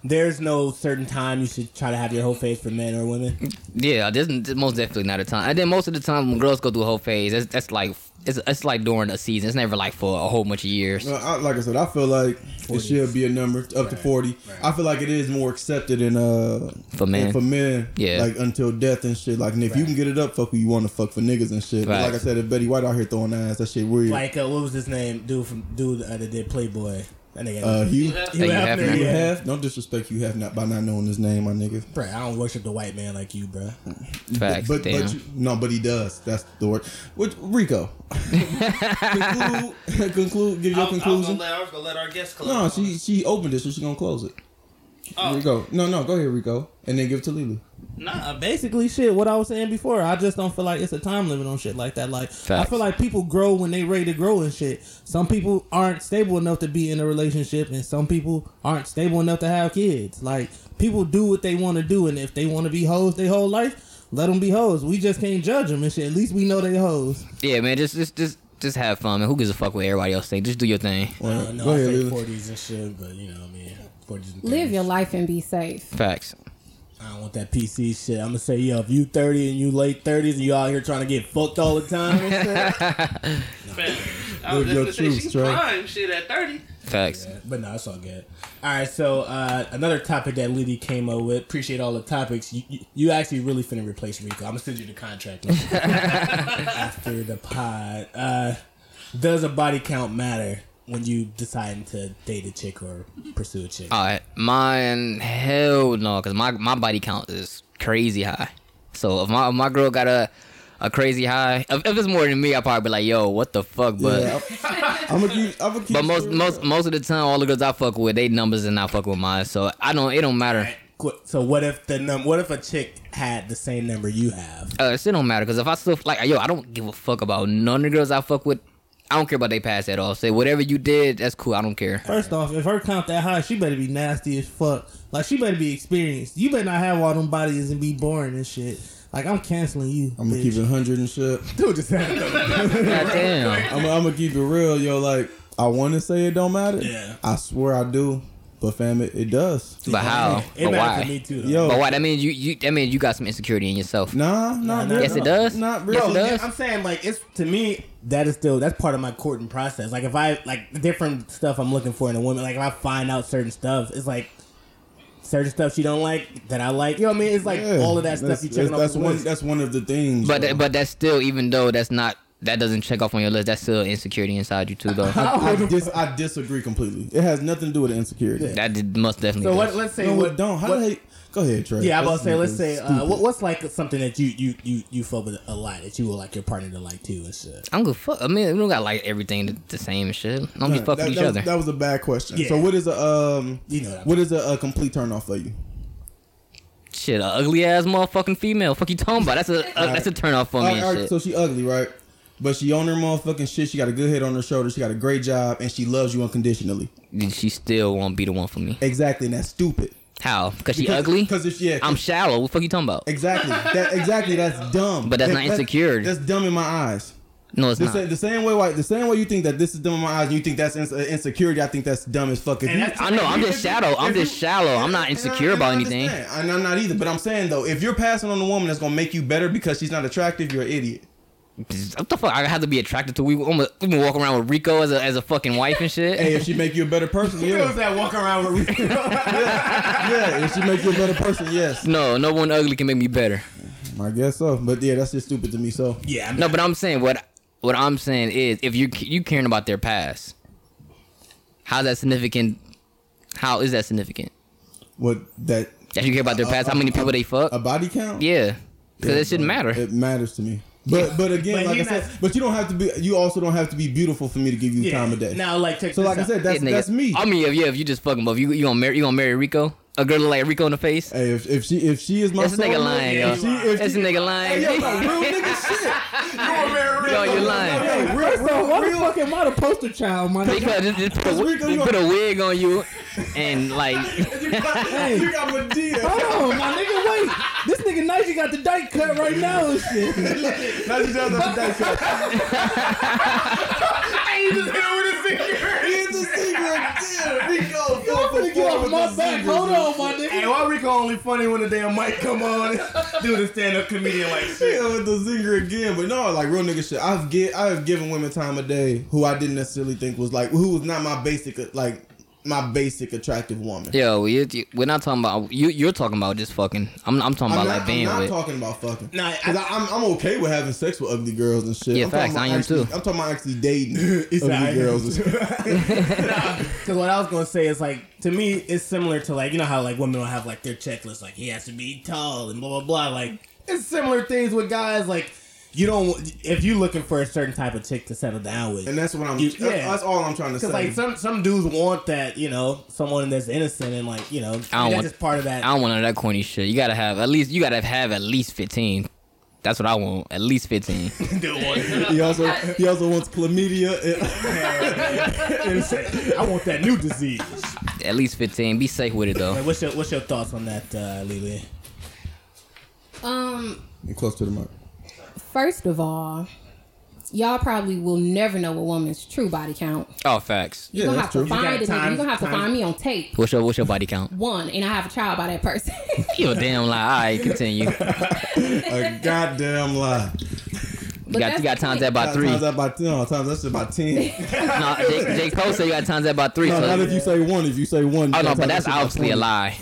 there's no certain time you should try to have your whole phase for men or women. Yeah, this is most definitely not a time. And then most of the time when girls go through a whole phase, that's, that's like it's, it's like during a season. It's never like for a whole bunch of years. Well, I, like I said, I feel like it should be a number up to forty. I feel like it is more accepted in uh For men. for men. Yeah. like until death and shit. Like, and if you can get it up, fuck who you want to fuck for niggas and shit. But like I said, if Betty White out here throwing ass, that shit weird. Like uh, what was his name? Dude from dude uh, that did Playboy. That nigga. uh, Hugh, Hey, you have you yeah. have don't disrespect you have not by not knowing his name, my nigga. Bruh, I don't worship the white man like you, bro. Facts. But damn. but you, no, but he does. That's the word. Which Rico? conclude, conclude. Give your I was, I was conclusion. let, I was gonna let our guest close. No, she she opened it, so she gonna close it. Oh. Rico, no, no, go ahead, Rico, and then give it to Lily. Nah, basically shit. What I was saying before, I just don't feel like it's a time limit on shit like that. Like I feel like people grow when they ready to grow and shit. Some people aren't stable enough to be in a relationship, and some people aren't stable enough to have kids. Like people do what they want to do, and if they want to be hoes their whole life, let them be hoes. We just can't judge them and shit. At least we know they hoes. yeah, man, just just just just have fun, man. Who gives a fuck what everybody else think? Just do your thing. Well, no, I ahead, say Lily. forties and shit, but you know, I mean, forties and 30s. Live your life and be safe. Facts. I don't want that PC shit. I'm gonna say, yo, if you 30 and you late 30s and you out here trying to get fucked all the time and shit. I was Live your just gonna say truth, she's Trey. prime shit at thirty. Facts. But no, it's all good. All right, so uh, another topic that Lily came up with. Appreciate all the topics. You, you, you actually really finna replace Rico. I'm gonna send you the contract after the pod. Uh, does a body count matter when you deciding to date a chick or pursue a chick? All right, mine hell no, cause my my body count is crazy high. So if my if my girl got a a crazy high, if, if it's more than me, I'll probably be like, yo, what the fuck? But Yeah, I'm gonna keep. I'm gonna keep. but most most most of the time, all the girls I fuck with, they numbers and I fuck with mine. So I don't it don't matter. So what if the num? What if a chick had the same number you have? Uh, it still don't matter because if I still like yo, I don't give a fuck about none of the girls I fuck with I don't care about they past at all. Say whatever you did, that's cool. I don't care. First off, if her count that high, she better be nasty as fuck. Like she better be experienced. You better not have all them bodies and be boring and shit. Like I'm canceling you. I'm gonna bitch. keep it 100 and shit. Dude just had God damn. I'm, I'm gonna keep it real, yo. Like I want to say it don't matter. Yeah. I swear I do, but fam, it, it does. But how? It But why? me too. Though. Yo, But why? That means you, you. That means you got some insecurity in yourself. Nah, not nah, really. Yes, it does. Not Yes, really. it does. I'm saying like it's to me that is still that's part of my courting process. Like if I like different stuff I'm looking for in a woman, like if I find out certain stuff, it's like certain stuff she don't like that I like. You know what I mean? It's like Yeah, all of that stuff that's- you checking off That's one. list. That's one of the things. But yo. but that's still even though that's not that doesn't check off on your list. That's still insecurity inside you too though. I, I, dis- I disagree completely. It has nothing to do with insecurity. that did, must definitely. so what? Let's say No, what don't. How what- the heck? Go ahead, Trey. Yeah, I'm about to say. Let's say uh, what, what's like something that you you you you fuck with a lot that you would like your partner to like too and shit. I'm good. Fuck. I mean, we don't got like everything the, the same and shit. I don't be That- fucking that, each that other. Was, that was a bad question. Yeah. So what is a um? You know what I'm what is a, a complete turn off for you? shit, a ugly ass motherfucking female. Fuck you talking about? That's a, a that's a turn off for me All and right, all right, shit. so she ugly, right? But she on her motherfucking shit. She got a good head on her shoulder. She got a great job, and she loves you unconditionally. she still won't be the one for me. Exactly, and that's stupid. How? Because she ugly? Because if yeah, I'm shallow. What the fuck you talking about? exactly that exactly that's dumb. But that's That- not insecure. That's dumb in my eyes. No, it's The, not. sa- the same way, why, the same way you think that this is dumb in my eyes, and you think that's ins- uh, insecurity. I think that's dumb as fuck. If And you- that's- I know. I'm just shallow. I'm just shallow. I'm not insecure about anything. And I'm not either. But I'm saying though, if you're passing on a woman that's gonna make you better because she's not attractive, you're an idiot. What the fuck? I have to be attracted to. We almost we been walking around with Rico as a as a fucking wife and shit. Hey, if she make you a better person, It was yeah, that walk around with Rico? yeah. If she make you a better person, yes. No, no one ugly can make me better. I guess so. But yeah, that's just stupid to me. So yeah. I'm No, but I'm saying what what I'm saying is if you you caring about their past, how's that significant? How is that significant? what that That you care about their past? How many people they fuck? a body count? Yeah, because Yeah, it shouldn't bro. matter. It matters to me. But but again, But like I said, not- but you don't have to be. You also don't have to be beautiful for me to give you yeah. time of day. Now, like, check so this like I said, that's Yeah, that's me. I mean, yeah, if you just fucking, but if you you gonna marry you gonna marry Rico? A girl look like Rico in the face? Hey, if, if she if she is my That's a nigga soulmate, lying, if yo. she- if That's she- a nigga lying. Hey, yo, no, real nigga shit. Yo, you lying. Hey, real, So real, why the real, fuck am I the poster child, my nigga? Because just, just put, a, Rico, just you put a wig on you and like you got, you got Madea. Hold on, my nigga, wait. This nigga Nike got the dike cut right now and shit. Now she does have the dice He just hit her with a finger. Here's the secret. Damn, Rico. I'm finna get off my back. Hold on, my nigga. Hey, why Rico only funny when the damn mic come on? Do the stand up comedian like shit. Yeah, with the zinger again, but no, like real nigga shit. I've get, I have given women time of day who I didn't necessarily think was like, who was not my basic, like my basic attractive woman. yo, you, you- we're not talking about you. You're talking about just fucking. I'm I'm talking I'm about not, like being I'm not with. talking about fucking. Nah, Cause I, am I'm okay with having sex with ugly girls and shit. Yeah, I'm talking facts, about I am actually- too. I'm talking about actually dating It's ugly girls. And shit. Because what I was gonna say is like to me, it's similar to like you know how like women will have like their checklist, like he has to be tall and blah blah blah. Like it's similar things with guys. Like you don't if you're looking for a certain type of chick to settle down with, and that's what I'm. You- that's, yeah. that's all I'm trying to say. Because like some some dudes want that, you know, someone that's innocent and like you know, I don't that's want- just part of that. I don't want none of that corny shit. You gotta have at least you gotta have at least fifteen. That's what I want. At least fifteen. he also he also wants chlamydia. And, I want that new disease. at least fifteen. Be safe with it though. Like, what's your what's your thoughts on that, uh, Lily? Um, and close to the mic. First of all, y'all probably will never know a woman's true body count. Oh, facts. You're Yeah, gonna that's have to true. You find got it. time- You're gonna have to time- find me on tape. What's your what's your body count? One, and I have a child by that person. You a damn lie. All right, continue. A goddamn lie. You got, you got times that by three. Times that by no, times that's about ten. No, J, J. Cole said you got times that by three. No, so- not if you say one. If you say one, you oh no, gotta but that's that shit by obviously a lie.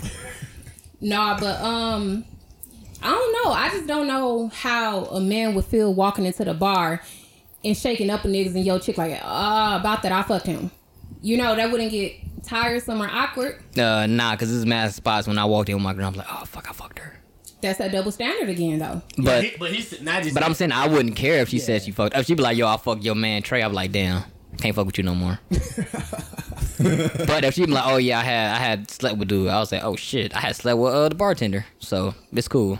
Nah, but um, I don't know. I just don't know how a man would feel walking into the bar and shaking up a niggas and yo chick like, ah, about that I fuck him. You know that wouldn't get tiresome or awkward. Uh, nah, cause there's mad spots when I walked in with my girl. I'm like, oh fuck, I fucked her. That's that double standard again, though. But he, but he's not just. but I'm saying I wouldn't care if she said she fucked. If she be like, yo, I fucked your man Trey, I'm like, damn, can't fuck with you no more. but if she be like, oh yeah, I had I had slept with dude, I was like, oh shit, I had slept with uh, the bartender, so it's cool.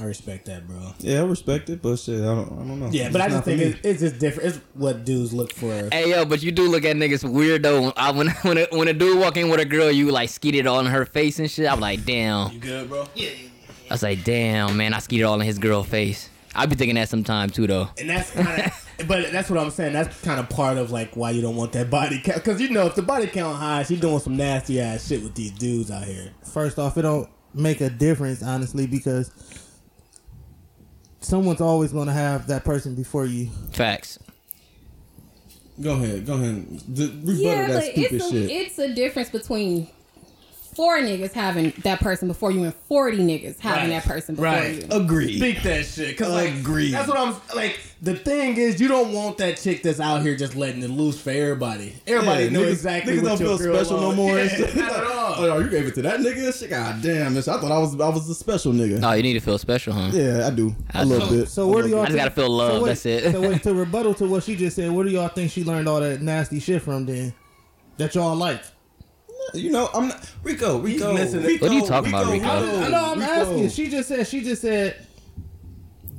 I respect that, bro. Yeah, I respect it, but shit, I don't, I don't know. Yeah, It's but I not just think me. it's, it's just different. It's what dudes look for. Hey yo, but you do look at niggas weird though. When I, when when a, when a dude walk in with a girl, you like skeeted on her face and shit. I'm like, damn. You good, bro? Yeah. I was like, damn, man, I skeeted all in his girl face. I'd be thinking that sometime too though. And that's kind of, but that's what I'm saying. That's kind of part of like why you don't want that body count. Because you know, if the body count high, she doing some nasty ass shit with these dudes out here. First off, it don't make a difference, honestly, because someone's always going to have that person before you. Facts. Go ahead, go ahead. D- rebuttal Yeah, that but stupid it's a, shit. it's a difference between four niggas having that person before you and 40 niggas having Right. that person before Right. you. Agreed. Speak that shit. Cause like, Agreed. that's what I'm like. The thing is, you don't want that chick that's out here just letting it loose for everybody. Everybody Yeah, know niggas- exactly. Niggas what don't your feel girl special no more. Yeah, not at all. Oh, you gave it to that nigga? Shit, god damn. This, I thought I was I was a special nigga. Oh, you need to feel special, huh? Yeah, I do. A I little do. bit. So where do y'all? I just gotta feel love, So wait, that's it. So wait, to rebuttal to what she just said, where do y'all think she learned all that nasty shit from? Then that y'all like? You know, I'm not Rico. Rico. Rico What are you talking about, Rico? I know. I'm Rico. asking. She just said. She just said.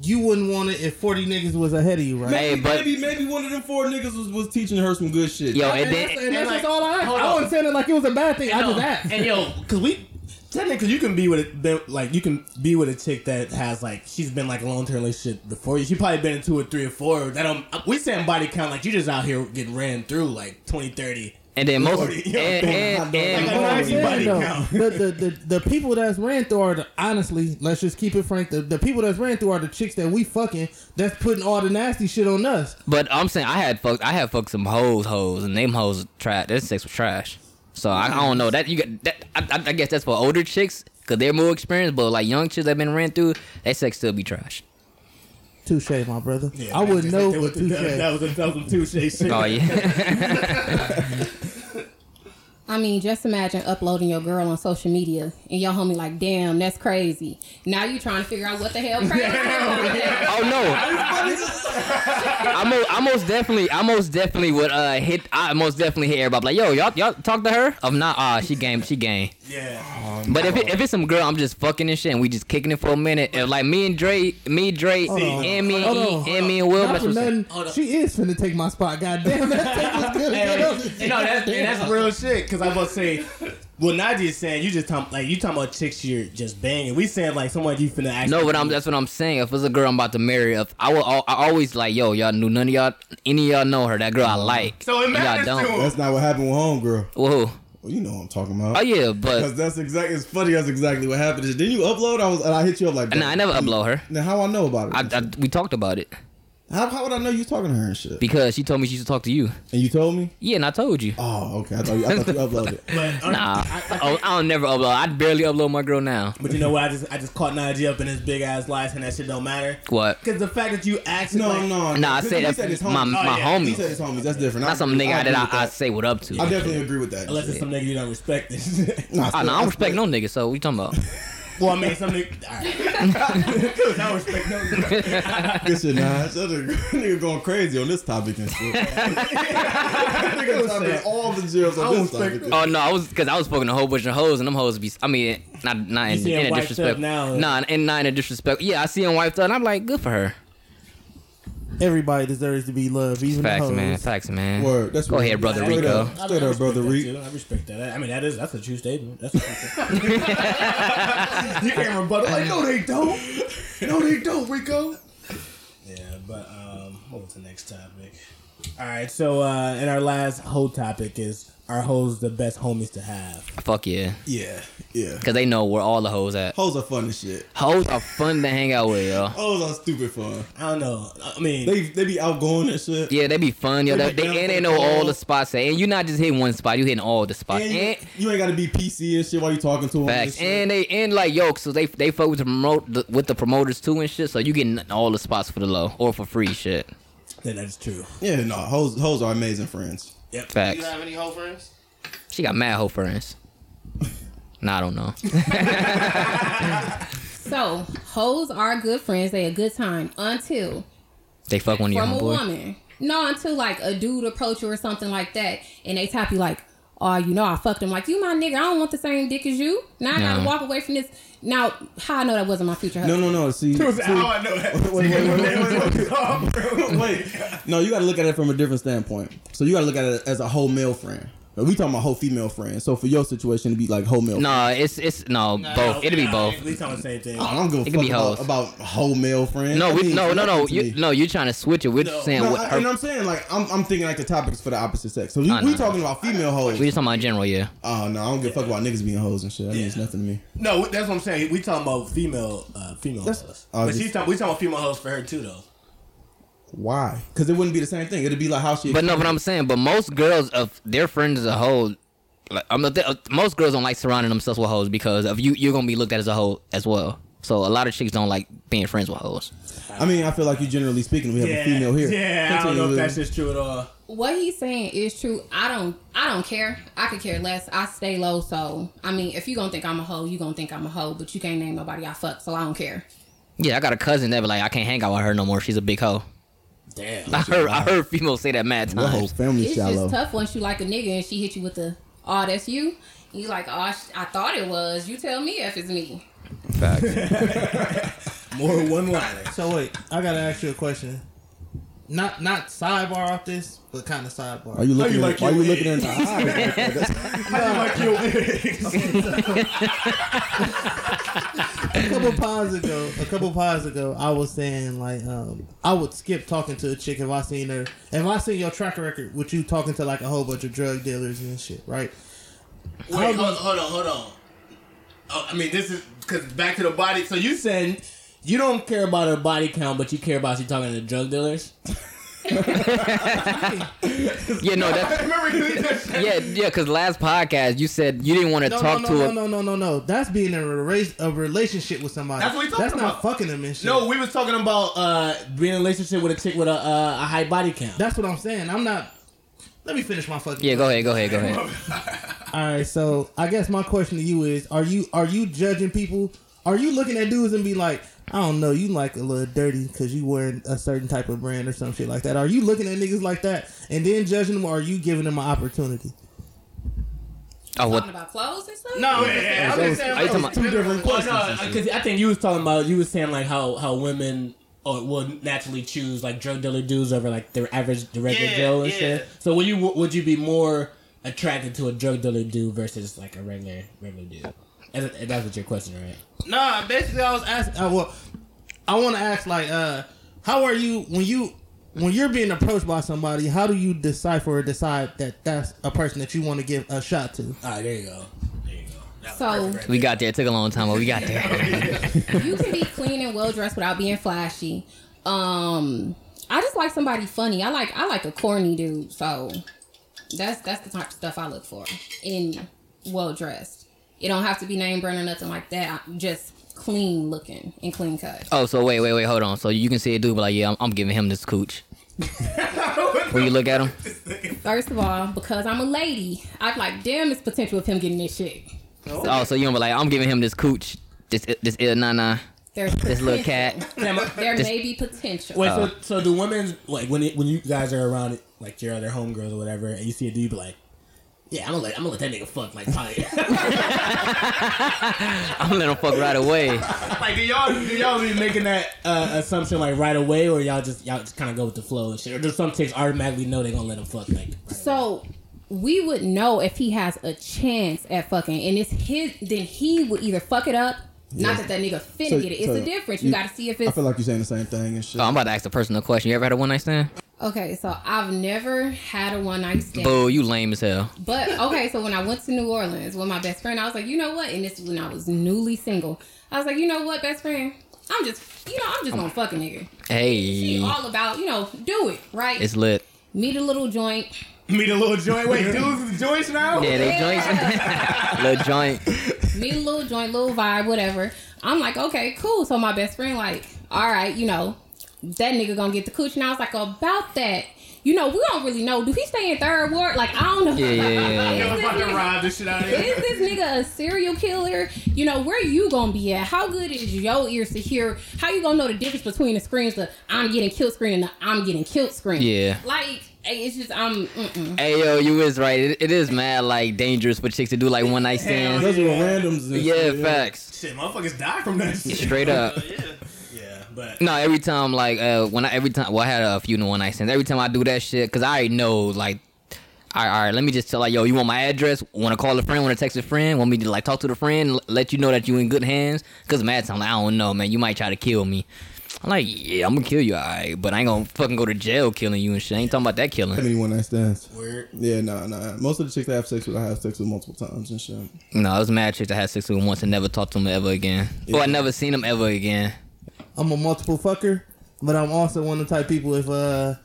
You wouldn't want it if 40 niggas was ahead of you, right? Hey, Maybe, but- maybe maybe one of them four niggas was, was teaching her some good shit. Yo, and and that's, then and that's like- just all I asked. I wasn't saying it like it was a bad thing. I No, just asked. And yo, cause we technically you can be with it, like you can be with a chick that has like she's been like a long term relationship before you. She probably been in two or three or four. That don't we saying body count like you just out here getting ran through like 20, 30. And then most Forty, yo, and, and, and, Like, What I'm Always saying, body though, count. the, the, the, the people that's ran through are the, honestly, let's just keep it frank. The, the people that's ran through are the chicks that we fucking that's putting all the nasty shit on us. But I'm saying I had fucked I had fucked some hoes hoes and them hoes trash. That sex was trash. So I, I don't know that you got that. I, I, I guess that's for older chicks because they're more experienced. But like young chicks that been ran through, that sex still be trash. Touche, my brother. Yeah, I man, wouldn't know, that but was, touche. that, that was a, that was a touche shit. Oh yeah. I mean, just imagine uploading your girl on social media and your homie like, damn, that's crazy. Now you trying to figure out what the hell crazy. oh no. I most, I most definitely, I most definitely would uh hit. I most definitely hit everybody like, yo, y'all, y'all talk to her. I'm not, ah, she game, she game. Yeah. But if it, if it's some girl, I'm just fucking and shit, and we just kicking it for a minute. If like me and Dre, me, Dre, Hold on. and me, Hold and, on. Me and Will, Not for nothing, she is finna take my spot. God damn, that take was good. Hey, no, that's that's real shit. Cause I was about to say, what Nadia's saying, you just talk like you talking about chicks you're just banging. We saying like someone you finna actually. No, but I'm that's what I'm saying. If it's a girl I'm about to marry, if I will, I always like, yo, y'all knew none of y'all, any of y'all know her. That girl I uh-huh. like. So it And y'all matters don't. to him. That's not what happened with homegirl. Whoa. Well, you know what I'm talking about. Oh yeah, but Because that's exactly. It's funny. That's exactly what happened. Didn't you upload? I was. And I hit you up like. nah, I never upload her. Now how I know about it? I, I, we talked about it how, how would I know you talking to her and shit? because she told me she used to talk to you. And you told me? Yeah, and I told you. Oh, okay. I thought you, I thought you uploaded. But, uh, Nah, I, I, I, I don't never upload. I barely upload my girl now. but you know what? I just I just caught Nadia up in his big ass lies, and that shit don't matter. What? Because the fact that you actually No, like, no. Nah, I He said that's his my homies. my Oh, yeah. He homies. said his homies. That's different. Not some nigga I that agree I, with I that. say what up to. I definitely agree with that. unless it's some nigga you don't respect. This. Nah, still- no, I don't respect no nigga. So we you talking about? well, I mean, some nigga. All right. 'Cause I don't respect no nigga. Good shit, nah. That nigga, nigga going crazy on this topic and shit. nigga dropping all the gems on don't this topic. respect- Oh no, I was because I was fucking a whole bunch of hoes and them hoes be. I mean, not not in, in a disrespect. now. Nah, and not in a disrespect. Yeah, I see him wiped up, and I'm like, good for her. Everybody deserves to be loved, even Facts, the hoes. man. Facts, man. Word. That's Go ahead, brother Straight Rico. up. I- Straight up, brother respect Rico. that. I respect that. I mean, that is that's a true statement. That's you can't rebuttal. Like, no, they don't. No, they don't, Rico. Yeah, but um, what was the next topic? All right, so uh, and our last whole topic is are hoes the best homies to have? Fuck yeah, Yeah, yeah. because they know where all the hoes at. Hoes are fun as shit. Hoes are fun to hang out with, yo. Hoes are stupid fun. I don't know. I mean, They they be outgoing and shit. Yeah, they be fun, yo. They They, be they, and they know all the spots. And you're not just hitting one spot; you hitting all the spots. And you, And, you ain't gotta be PC and shit while you talking to them. facts, and they and like yo, so they they fuck with the promote the, with the promoters too and shit. So you getting all the spots for the low or for free shit. then that's true. yeah, no, hoes hoes are amazing friends. Yep. Facts. You have any hoe friends? She got mad hoe friends. Nah, I don't know. so, hoes are good friends. They a good time until They fuck one of your from a homeboy. woman. No, until like a dude approach you or something like that, and they tap you like, oh, you know, I fucked him. Like, you my nigga. I don't want the same dick as you. Now I gotta No. walk away from this. Now, how I know that wasn't my future No, husband? no, no. See, see- How I know that? Wait, wait. Oh, no, you got to look at it from a different standpoint. So you got to look at it as a whole male friend. But we talking about whole female friends. So for your situation, it'd be like whole male. No, it's it's no both. It'll be both. We talking the same thing. I don't give a It fuck be about, about whole male friends. No, I we mean, no no no you me. no you're trying to switch it. We're just saying No, what I, her, and I'm saying like I'm, I'm thinking like the topics for the opposite sex. So we, we talking about female hoes. we just talking about general. Yeah. Oh no, I don't give a fuck about niggas being hoes and shit. That means nothing to me. No, that's what I'm saying. We talking about female, uh, female That's- hoes. oh, but she's talking. We talking about female hoes for her too, though. Why? Because it wouldn't be the same thing. It'd be like how she. But no, but I'm saying, but most girls of their friends as a whole, like I'm not, uh, most girls don't like surrounding themselves with hoes because of you. You're gonna be looked at as a hoe as well. So a lot of chicks don't like being friends with hoes. I mean, I feel like you generally speaking, we have a female here. Yeah, I don't know if that's just true at all. What he's saying is true. I don't. I don't care. I could care less. I stay low. So I mean, if you gonna think I'm a hoe, you gonna think I'm a hoe. But you can't name nobody I fuck. So I don't care. Yeah, I got a cousin that be like, I can't hang out with her no more. She's a big hoe. Damn. I heard I heard females say that mad Your whole times. family It's shallow. just tough once you like a nigga and she hit you with the, oh, that's you. And you like, oh, sh- I thought it was. You tell me if it's me. Facts. More one liner. So wait, I gotta ask you a question. Not not sidebar off this, but kind of sidebar. Are you looking? you at, like why your you looking in eggs? the eye? How you like your a couple pods ago, a couple pods ago, I was saying like um, I would skip talking to a chick if I seen her. If I seen your track record with you talking to like a whole bunch of drug dealers and shit, right? Wait, hold, hold on, hold on. Oh, I mean, this is because back to the body. So you saying you don't care about her body count, but you care about she talking to drug dealers? Yeah, no, that. Remember you just said Yeah, yeah. Because last podcast you said you didn't want to No, talk no, to no, a. no, no, no, no. That's being in a, rela- a relationship with somebody. That's what we talking That's not about. fucking them and shit. No, we was talking about uh, being in a relationship with a chick with a, uh, a high body count. that's what I'm saying. I'm not. Let me finish my fucking. Yeah, go ahead, go ahead, go ahead. All right, so I guess my question to you is: Are you are you judging people? Are you looking at dudes and be like, I don't know, you like a little dirty because you wearing a certain type of brand or some shit like that? Are you looking at niggas like that and then judging them, or are you giving them an opportunity? Oh, Talking what? about clothes and stuff? No, yeah, I'm just saying. Are you talking about- two different oh, Well, questions. no, because I think you was talking about you was saying like how how women uh, or would naturally choose like drug dealer dudes over like their average the regular Yeah, Joe and yeah. shit. So would you would you be more attracted to a drug dealer dude versus like a regular regular dude? And and that's what your question, right? Nah, basically, I was asking. Uh, well, I want to ask like, uh, how are you when you when you're being approached by somebody? How do you decipher or decide that that's a person that you want to give a shot to? All right, there you go. There you go. So- right We got there. It took a long time, but we got there. you can be clean and well dressed without being flashy. Um, I just like somebody funny. I like I like a corny dude. So that's that's the type of stuff I look for in well dressed. It don't have to be name brand or nothing like that. Just clean looking and clean cut. Oh, so wait, wait, wait, hold on. So you can see a dude, be like, yeah, I'm, I'm giving him this cooch. when you look at him, First of all, because I'm a lady, I'm like, damn, it's potential of him getting this shit. oh, so you gonna be like, I'm giving him this cooch, this this ill nana, There's this little cat. There This- may be potential. Wait, Uh, so so do women like when it, when you guys are around like your other homegirls or whatever, and you see a dude, you be like, yeah, I'm gonna let I'm gonna let that nigga fuck like probably. I'm gonna let him fuck right away. like do y'all do y'all be making that uh, assumption like right away, or y'all just y'all just kind of go with the flow and shit, or do some chicks automatically know they gonna let him fuck like? Right away? So we would know if he has a chance at fucking, and it's his. Then he would either fuck it up. Not that that nigga finna So- get it. It's so a difference. You, you- got to see if I feel like you're saying the same thing and shit. Oh, I'm about to ask a personal question. You ever had a one night stand? Okay. So I've never had a one night stand. Boo, you lame as hell. But okay, so when I went to New Orleans with my best friend, I was like, you know what? And this was when I was newly single. I was like, you know what, best friend? I'm just, you know, I'm just gonna fuck a nigga. Hey. She Hey, all about, you know, do it right. it's lit. Meet a little joint. Meet a little joint. Wait, dudes with joints now? Yeah, they joints, little joint. meet a little joint, little vibe, whatever. I'm like, okay, cool. So my best friend, like, all right, you know, that nigga gonna get the cooch. And I was like, about that, you know, we don't really know. Do he stay in third ward? Like, I don't know. Yeah, yeah, yeah, yeah. Is about this to nigga- rob this shit out of here. Is this nigga a serial killer? You know, where you gonna be at? How good is your ears to hear? How you gonna know the difference between the screams, the I'm getting killed screen and the I'm getting killed screen? Yeah. Like, it's just I'm. Mm-mm. Hey yo, you is right. It, it is mad like dangerous for chicks to do like one night stands. Those were randoms. and Yeah, facts. Shit, motherfuckers die from that shit. Straight up. yeah. Yeah, but No, every time like uh when I every time well I had a few one night stands. Every time I do that shit, cause I already know like. All right, all right, let me just tell like, yo, you want my address? Want to call a friend? Want to text a friend? Want me to like talk to the friend? L- let you know that you in good hands? Cause mad time, like, I don't know, man. You might try to kill me. I'm like, yeah, I'm gonna kill you, alright, but I ain't gonna fucking go to jail killing you and shit. I ain't talking about that killing. How many one night stands? weird. Yeah, nah, nah. Most of the chicks I have sex with, I have sex with multiple times and shit. No, it was mad chicks I had sex with him once and never talked to them ever again. Or I never seen them ever again. I'm a multiple fucker, but I'm also one of the type people if uh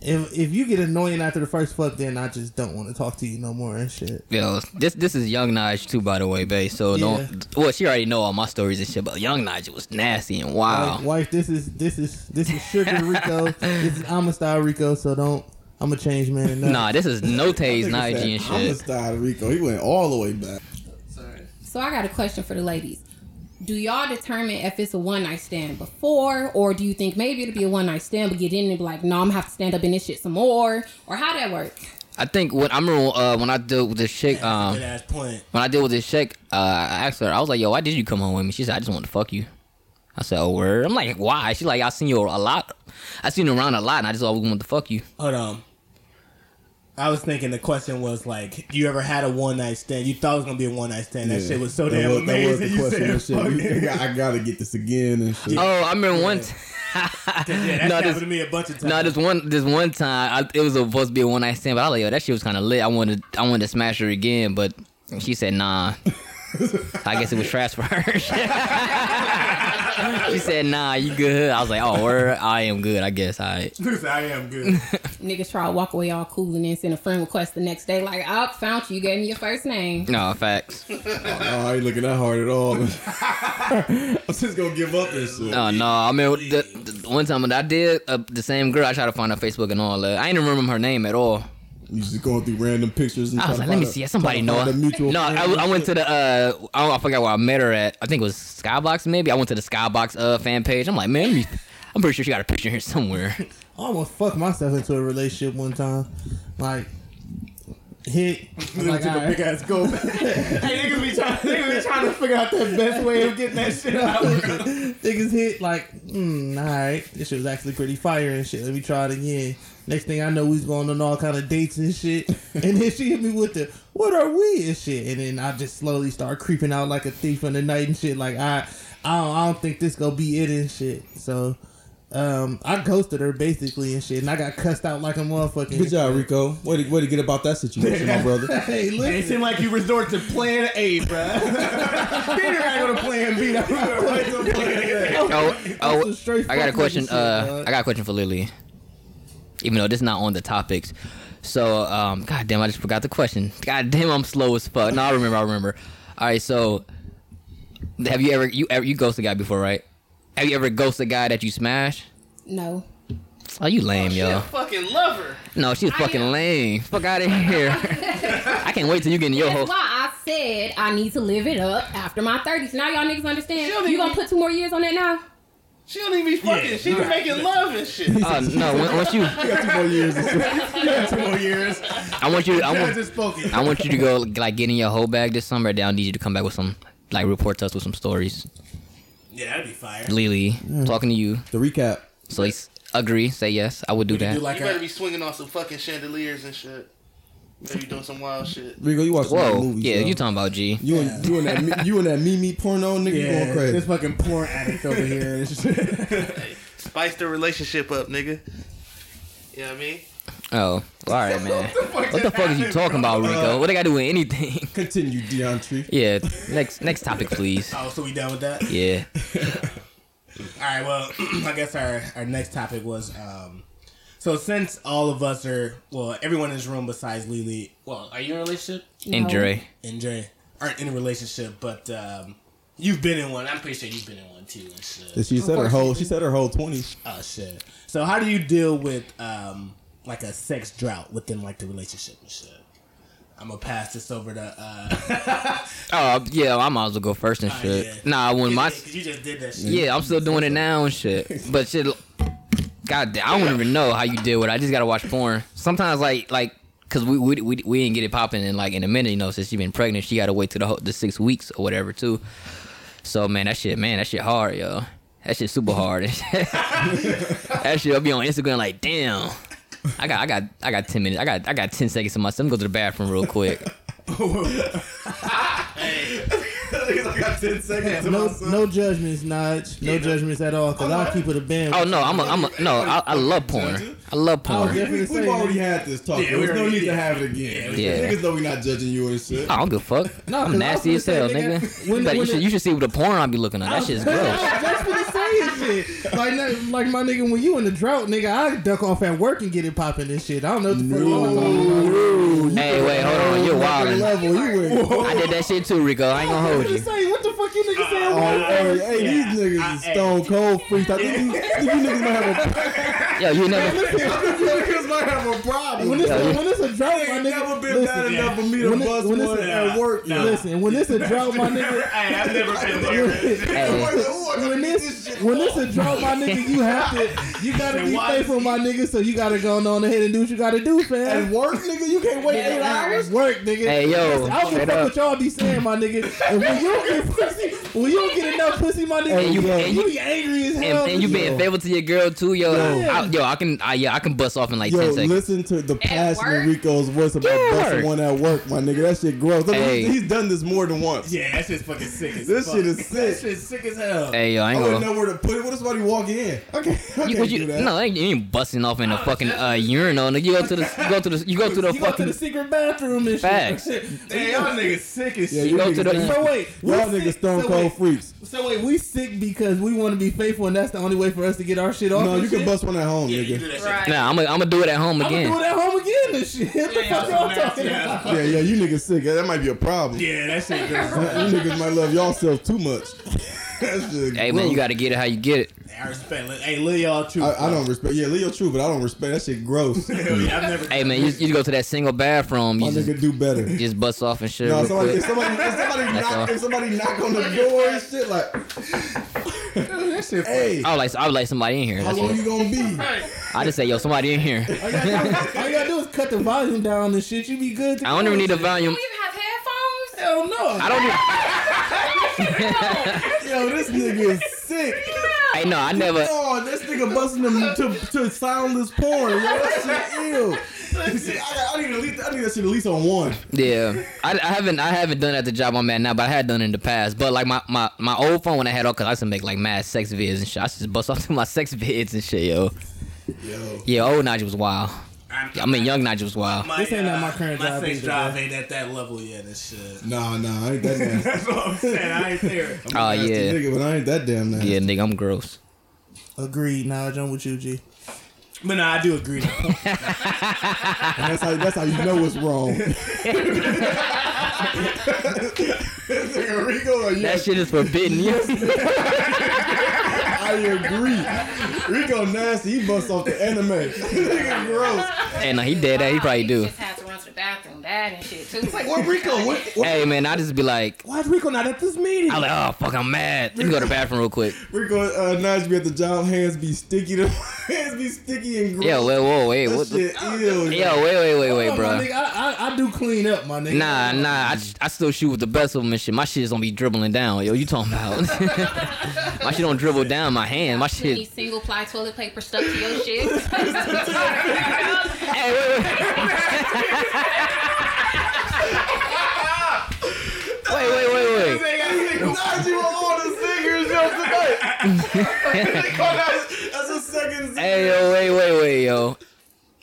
if if you get annoying after the first fuck, then I just don't want to talk to you no more and shit. Yo, this this is Young Nige too, by the way, babe. So don't. Well, she already know all my stories and shit, but Young Nige was nasty and wow. Wife, wife, this is this is this is Sugar Rico. this is Amistad Rico. So don't. I'm a change man. and Nah, this is no taste Nige and said, I'm a shit. style Rico. He went all the way back. Sorry. So I got a question for the ladies. Do y'all determine if it's a one night stand before, or do you think maybe it'll be a one night stand, but get in and be like, no, I'm gonna have to stand up in this shit some more, or how that work? I think when I remember uh, when I dealt with this chick, um, Good ass point. when I dealt with this chick, uh, I asked her, I was like, "Yo, why did you come home with me?" She said, "I just want to fuck you." I said, "Oh, word." I'm like, "Why?" She's like, "I seen you a lot. I seen you around a lot, and I just always wanted to fuck you." Hold on. I was thinking the question was like, you ever had a one night stand? You thought it was gonna be a one night stand. That Yeah. shit was so That damn was- that was amazing. the You question said, shit. You- I gotta get this again and shit. Oh, I remember one. T- Yeah, that no, happened this, to me a bunch of times. no, this one, this one time, I, it was supposed to be a one night stand, but I was like, "Yo, that shit was kind of lit." I wanted, I wanted to smash her again, but she said, "Nah." I guess it was trash for her. she said, "Nah, you good?" I was like, "Oh, word, I am good. I guess I." I am good. Niggas try to walk away all cool and then send a friend request the next day, like, oh, found you, you gave me your first name. No facts. Oh, I ain't looking that hard at all. I'm just gonna give up this shit. Oh no, I mean the, the one time when I did uh, the same girl, I tried to find her Facebook and all that. I didn't remember her name at all. You just going through random pictures and I was like, let me find see. a- Somebody know find her. a mutual No, I, I went to the uh, I, don't, I forgot where I met her at. I think it was Skybox maybe. I went to the Skybox uh fan page. I'm like, man, me, I'm pretty sure she got a picture here somewhere. I almost fucked myself into a relationship one time. Like hit. I'm like, took a alright. big ass go. hey, niggas be trying. Niggas be trying to figure out the best way of getting that shit out. Niggas hit like, mm, all right, this shit was actually pretty fire and shit. Let me try it again. Next thing I know, we was going on all kind of dates and shit. And then she hit me with the, what are we and shit. And then I just slowly start creeping out like a thief in the night and shit. Like I, I don't, I don't think this gonna be it and shit. So. Um, I ghosted her basically and shit, and I got cussed out like a motherfucking. Good job, Rico. Way to, way to get about that situation, my brother. Hey, look. It listen. seemed like you resort to plan A, bruh. Peter ain't go to plan B. That right to plan A. oh, oh, some I got a question. shit, Uh, dog. I got a question for Lily. Even though this is not on the topics. So, um, god damn, I just forgot the question. God damn, I'm slow as fuck. No, I remember. I remember. All right, so have you ever you ever you ghosted a guy before, right? Have you ever ghosted a guy that you smashed? No. Oh, you lame, She yo. a fucking lover. No, she's fucking lame. Fuck out of here. I can't wait till you get in your hole. That's why I said I need to live it up after my 30s. Now y'all niggas understand? She don't You gonna put two more years on that now? She don't even be fucking. Yeah, she be right. making love and shit. Uh, no, when- once you, got two more years. and shit. Two more years. I want you. I want. I want you to go like get in your whole bag this summer. Then I need you to come back with some like report to us with some stories. Yeah, that'd be fire. Lily, mm. talking to you. The recap. So he's agree, say yes. I would do We could that. do like you better a, be swinging on some fucking chandeliers and shit. Maybe doing some wild shit. Rico, you watch some Whoa, movies. yeah, yo. you talking about G? You and you and that me- you and that Mimi porno nigga yeah, going crazy. this fucking porn addict over here. and shit. Spice the relationship up, nigga. You know what I mean? Oh, all right, man. What the fuck is you talking about, Rico? What they got to do with anything? Continue, Deontre. yeah, next next topic, please. oh, so we done with that? Yeah. All right. Well, I guess our our next topic was um. So since all of us are well, everyone in this room besides Lily, well, are you in a relationship? No. And Dre. and Dre aren't in a relationship, but um, you've been in one. I'm pretty sure you've been in one too. And shit. She said her whole she said her whole twenties. Oh shit. So how do you deal with um like a sex drought within like the relationship and shit? I'm gonna pass this over to uh Oh yeah, I might as well go first and shit. yeah. Nah, when my you just did that shit. yeah, I'm still doing it now and shit. But shit, God, damn, I don't even know how you deal with. it. I just gotta watch porn. Sometimes, like, like, cause we we we, we didn't get it popping in like in a minute. You know, since she been pregnant, she gotta wait to the whole, the six weeks or whatever too. So man, that shit, man, that shit hard, yo. That shit super hard. that shit, I'll be on Instagram like, damn. I got, I got, I got ten minutes. I got, I got ten seconds to myself. Let me go to the bathroom real quick. I got 10 seconds to No, myself. no judgments, Nudge. No judgments at all. Cause I'll keep it a band. Oh no, I'm a, I'm a, no, I, I love porn. I love I porn. definitely We've already had this talk. Yeah, we There's no already need to have it again. Yeah. Niggas know we not judging you and shit. I don't give a fuck. No, I I'm nasty as hell, nigga. nigga, You, when- you when should, the- you should see what the porn I be looking at. That shit's gross. That's what it's saying shit. Like, na- like my nigga, when you in the drought, nigga, I duck off at work and get it popping and shit. I don't know what the fuck y'all talking about. Hey, wait, hold on. You're wildin'. level you. I did that shit too, Rico. I ain't gonna hold I'm you. just saying, what the fuck you niggas saying? Oh, uh, hey, hey, Yeah. these niggas I- is hey. stone cold freaks. I think you, think you niggas might have a, Yo, you never. you niggas might have a problem. When it's, Yeah, a, yeah. when it's a drought, my Ain't nigga, never been listen, bad enough for me to when it- bust when one it's a- at work. No. listen, when it's a drought, my nigga. Hey, I've never been there. Hey, when this when this a drought, my nigga, you have to you gotta be Why- faithful, my nigga. So you gotta go on ahead and do what you gotta do, fam. At work, nigga, you can't wait eight hours. Work, nigga. Hey, yo, I don't give a fuck what y'all be saying, my nigga. And you don't get pussy, when you don't get enough pussy, my nigga, And you- you, and you- be angry as hell. and you being Yo. faithful to your girl too, yo. Yo. I, yo, I can, I, yeah, I can bust off in like Yo, ten seconds. listen to the passion in work? Rico's voice about Yeah, busting one at work, my nigga. That shit gross. Look, Hey. he's, he's done this more than once. Yeah, that shit's fucking sick as This fuck. shit is That sick. shit's sick as hell. Hey, yo, I I ain't wouldn't gonna. know where to put it. What if somebody walk in? Okay, I You, can't what do that. no, you ain't busting off in a fucking uh, urinal. You go to the, you go to the, you go to the You go to fucking the secret bathroom and Facts. shit. Hey, y'all niggas sick as Yeah, shit. you go to the- So wait, Y'all niggas stone so cold wait, freaks. So wait, we sick because we want to be faithful, and that's the only way for us to get our shit off. No, and you can shit? bust one at home, Yeah, nigga. you do that shit. Right. Nah, I'm gonna, I'm gonna do it at home I'm gonna again. do it at home again and shit. What the Yeah, fuck y'all talking ass about? Yeah, yeah, you niggas sick. That might be a problem. Yeah, that shit. You niggas might love yourself too much. That shit Hey man, you gotta get it how you get it. I respect. Hey, Leo y'all true. I, I don't respect. Yeah, Leo true, but I don't respect that shit. Gross. Yeah, never. Hey man, you, you go to that single bathroom, My you just, nigga do better. just bust off and shit. No, somebody, if somebody, if somebody, knock, if somebody knock on the door and shit, like, that shit. hey, I would like, I would like somebody in here. how That's long all. you gonna be? I just say, yo, somebody in here. All you, gotta do, all you gotta do is cut the volume down and shit. You be good. To I don't even need a You volume. don't even have headphones? Hell no. I don't even. Yo, this nigga is sick. I know. I never. Oh, this nigga busting them to, to soundless porn. Yo, that shit ill. I, I need at least, I need that shit at least on one. Yeah, I, I haven't. I haven't done it at the job I'm at now, but I had done it in the past. But like my my, my old phone when I had all, cause I used to make like mad sex vids and shit. I used to just bust off to my sex vids and shit, yo. Yo, Yeah, old Nigel was wild. I mean, young Nigel was wild. My, This ain't uh, at my current my job sex either, drive ain't at that level yet. And shit. No, no, I ain't that nasty. That's what I'm saying. I ain't there. Oh, nasty yeah. nigga, but I ain't that damn nasty. Yeah, nigga, I'm gross. Agreed. Nah, I'm with you, G. But nah, I do agree. that's how that's how you know it's wrong. Rico, That shit is forbidden. Yes. I agree. Rico nasty. He busts off the anime. nigga gross. Hey, uh, no, he dead. That he probably You do. Just to the bathroom bad and shit too. It's Like, What Rico? What? what Hey, man, I just be like, Why's Rico not at this meeting? I'm like, oh fuck, I'm mad. Let me go to the bathroom real quick. Rico uh, Najee be at the job. Hands be sticky. The hands be sticky and gross. Yo, whoa, whoa, wait, that what? The, shit ill. yo, wait, wait, wait, wait, on, bro. nigga. I, I, I do clean up, my nigga. Nah, nah, I, I still shoot with the best of them and shit. My shit is gonna be dribbling down. Yo, you talking about? my shit don't dribble down my hand. My you need shit. single ply toilet paper stuck to your shit. Hey, wait, wait. Wait, wait, wait, wait. Najee on all the singers yo tonight. That's a second. Hey, yo, wait, wait, wait, yo.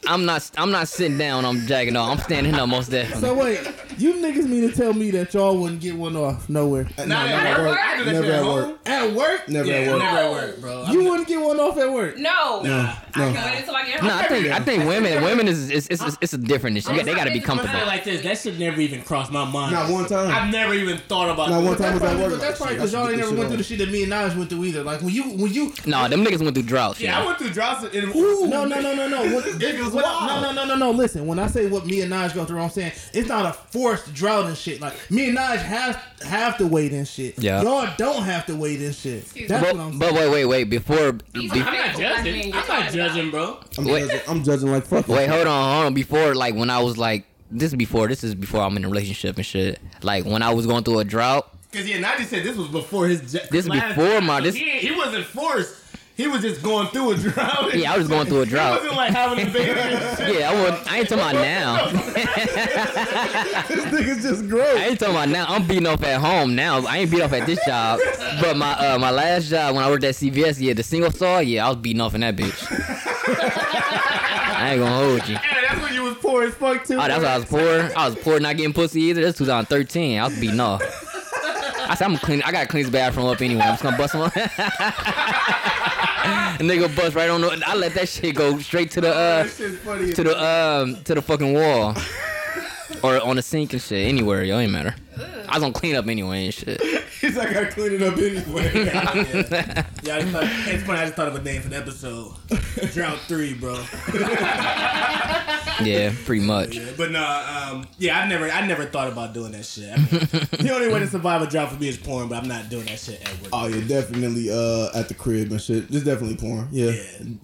I'm not. I'm not sitting down. I'm jacking off. I'm standing up most definitely. So wait, you niggas mean to tell me that y'all wouldn't get one off nowhere? Nah, Not never at at work. work. I do that Never at at work. At work? Never Yeah, at work. never at work, bro. You wouldn't get one off at work? no. Nah. I No. can wait until I get No. I think I think women women is it's it's, it's, it's a different issue. They got to be I'm gonna say it comfortable. like this. That shit never even crossed my mind. Not one time. I've never even thought about. Not one time was at Probably- work. that's probably because y'all ain't never went through the shit shit that me and Naj went through either. Like when you when you No, them niggas went through droughts. Yeah, I went through drops and no no no no no what, Niggas what- wild. no no no no no listen when I say what me and Naj go through I'm saying it's not a forced drought and shit. Like me and Naj have have to wait and shit. Yeah. Y'all don't have to wait and shit. That's But, what I'm but wait, wait, wait. Before, These be, I'm not judging. I'm not judging, bro. I'm, Wait. judging, I'm judging like fuck. wait, hold on, hold on. Before, like when I was like, this is before. This is before I'm in a relationship and shit. Like when I was going through a drought. Because yeah, Najee said this was before his. This last before my- this- He, he wasn't forced. He was just going through a drought. Yeah, I was going through a He drought. wasn't like having a baby. Yeah, I would. I ain't talking about now. this nigga's just gross. I ain't talking about now. I'm beating off at home now. I ain't beat off at this job. But my uh, my last job when I worked at CVS, yeah, the single saw, yeah, I was beating off in that bitch. I ain't gonna hold you. Yeah, that's when you was poor as fuck too. Oh, that's why I was poor. I was poor, not getting pussy either. That's 2013. I was beating off. I said I'm clean. I gotta clean this bathroom up anyway. I'm just gonna bust them up. Nigga bust right on the. I let that shit go straight to the uh to the um to the fucking wall or on the sink and shit. Anywhere, yo, ain't matter. I was gonna clean up anyway and shit. He's like, I gotta clean it up anyway. yeah, yeah I just thought, it's funny. I just thought of a name for the episode. Drought three, bro. Yeah, pretty much. Yeah, but nah, um, yeah, I never, I never thought about doing that shit. I mean, the only way to survive a drought for me is porn, but I'm not doing that shit at work. Oh yeah, definitely uh at the crib and shit. Just definitely porn. Yeah.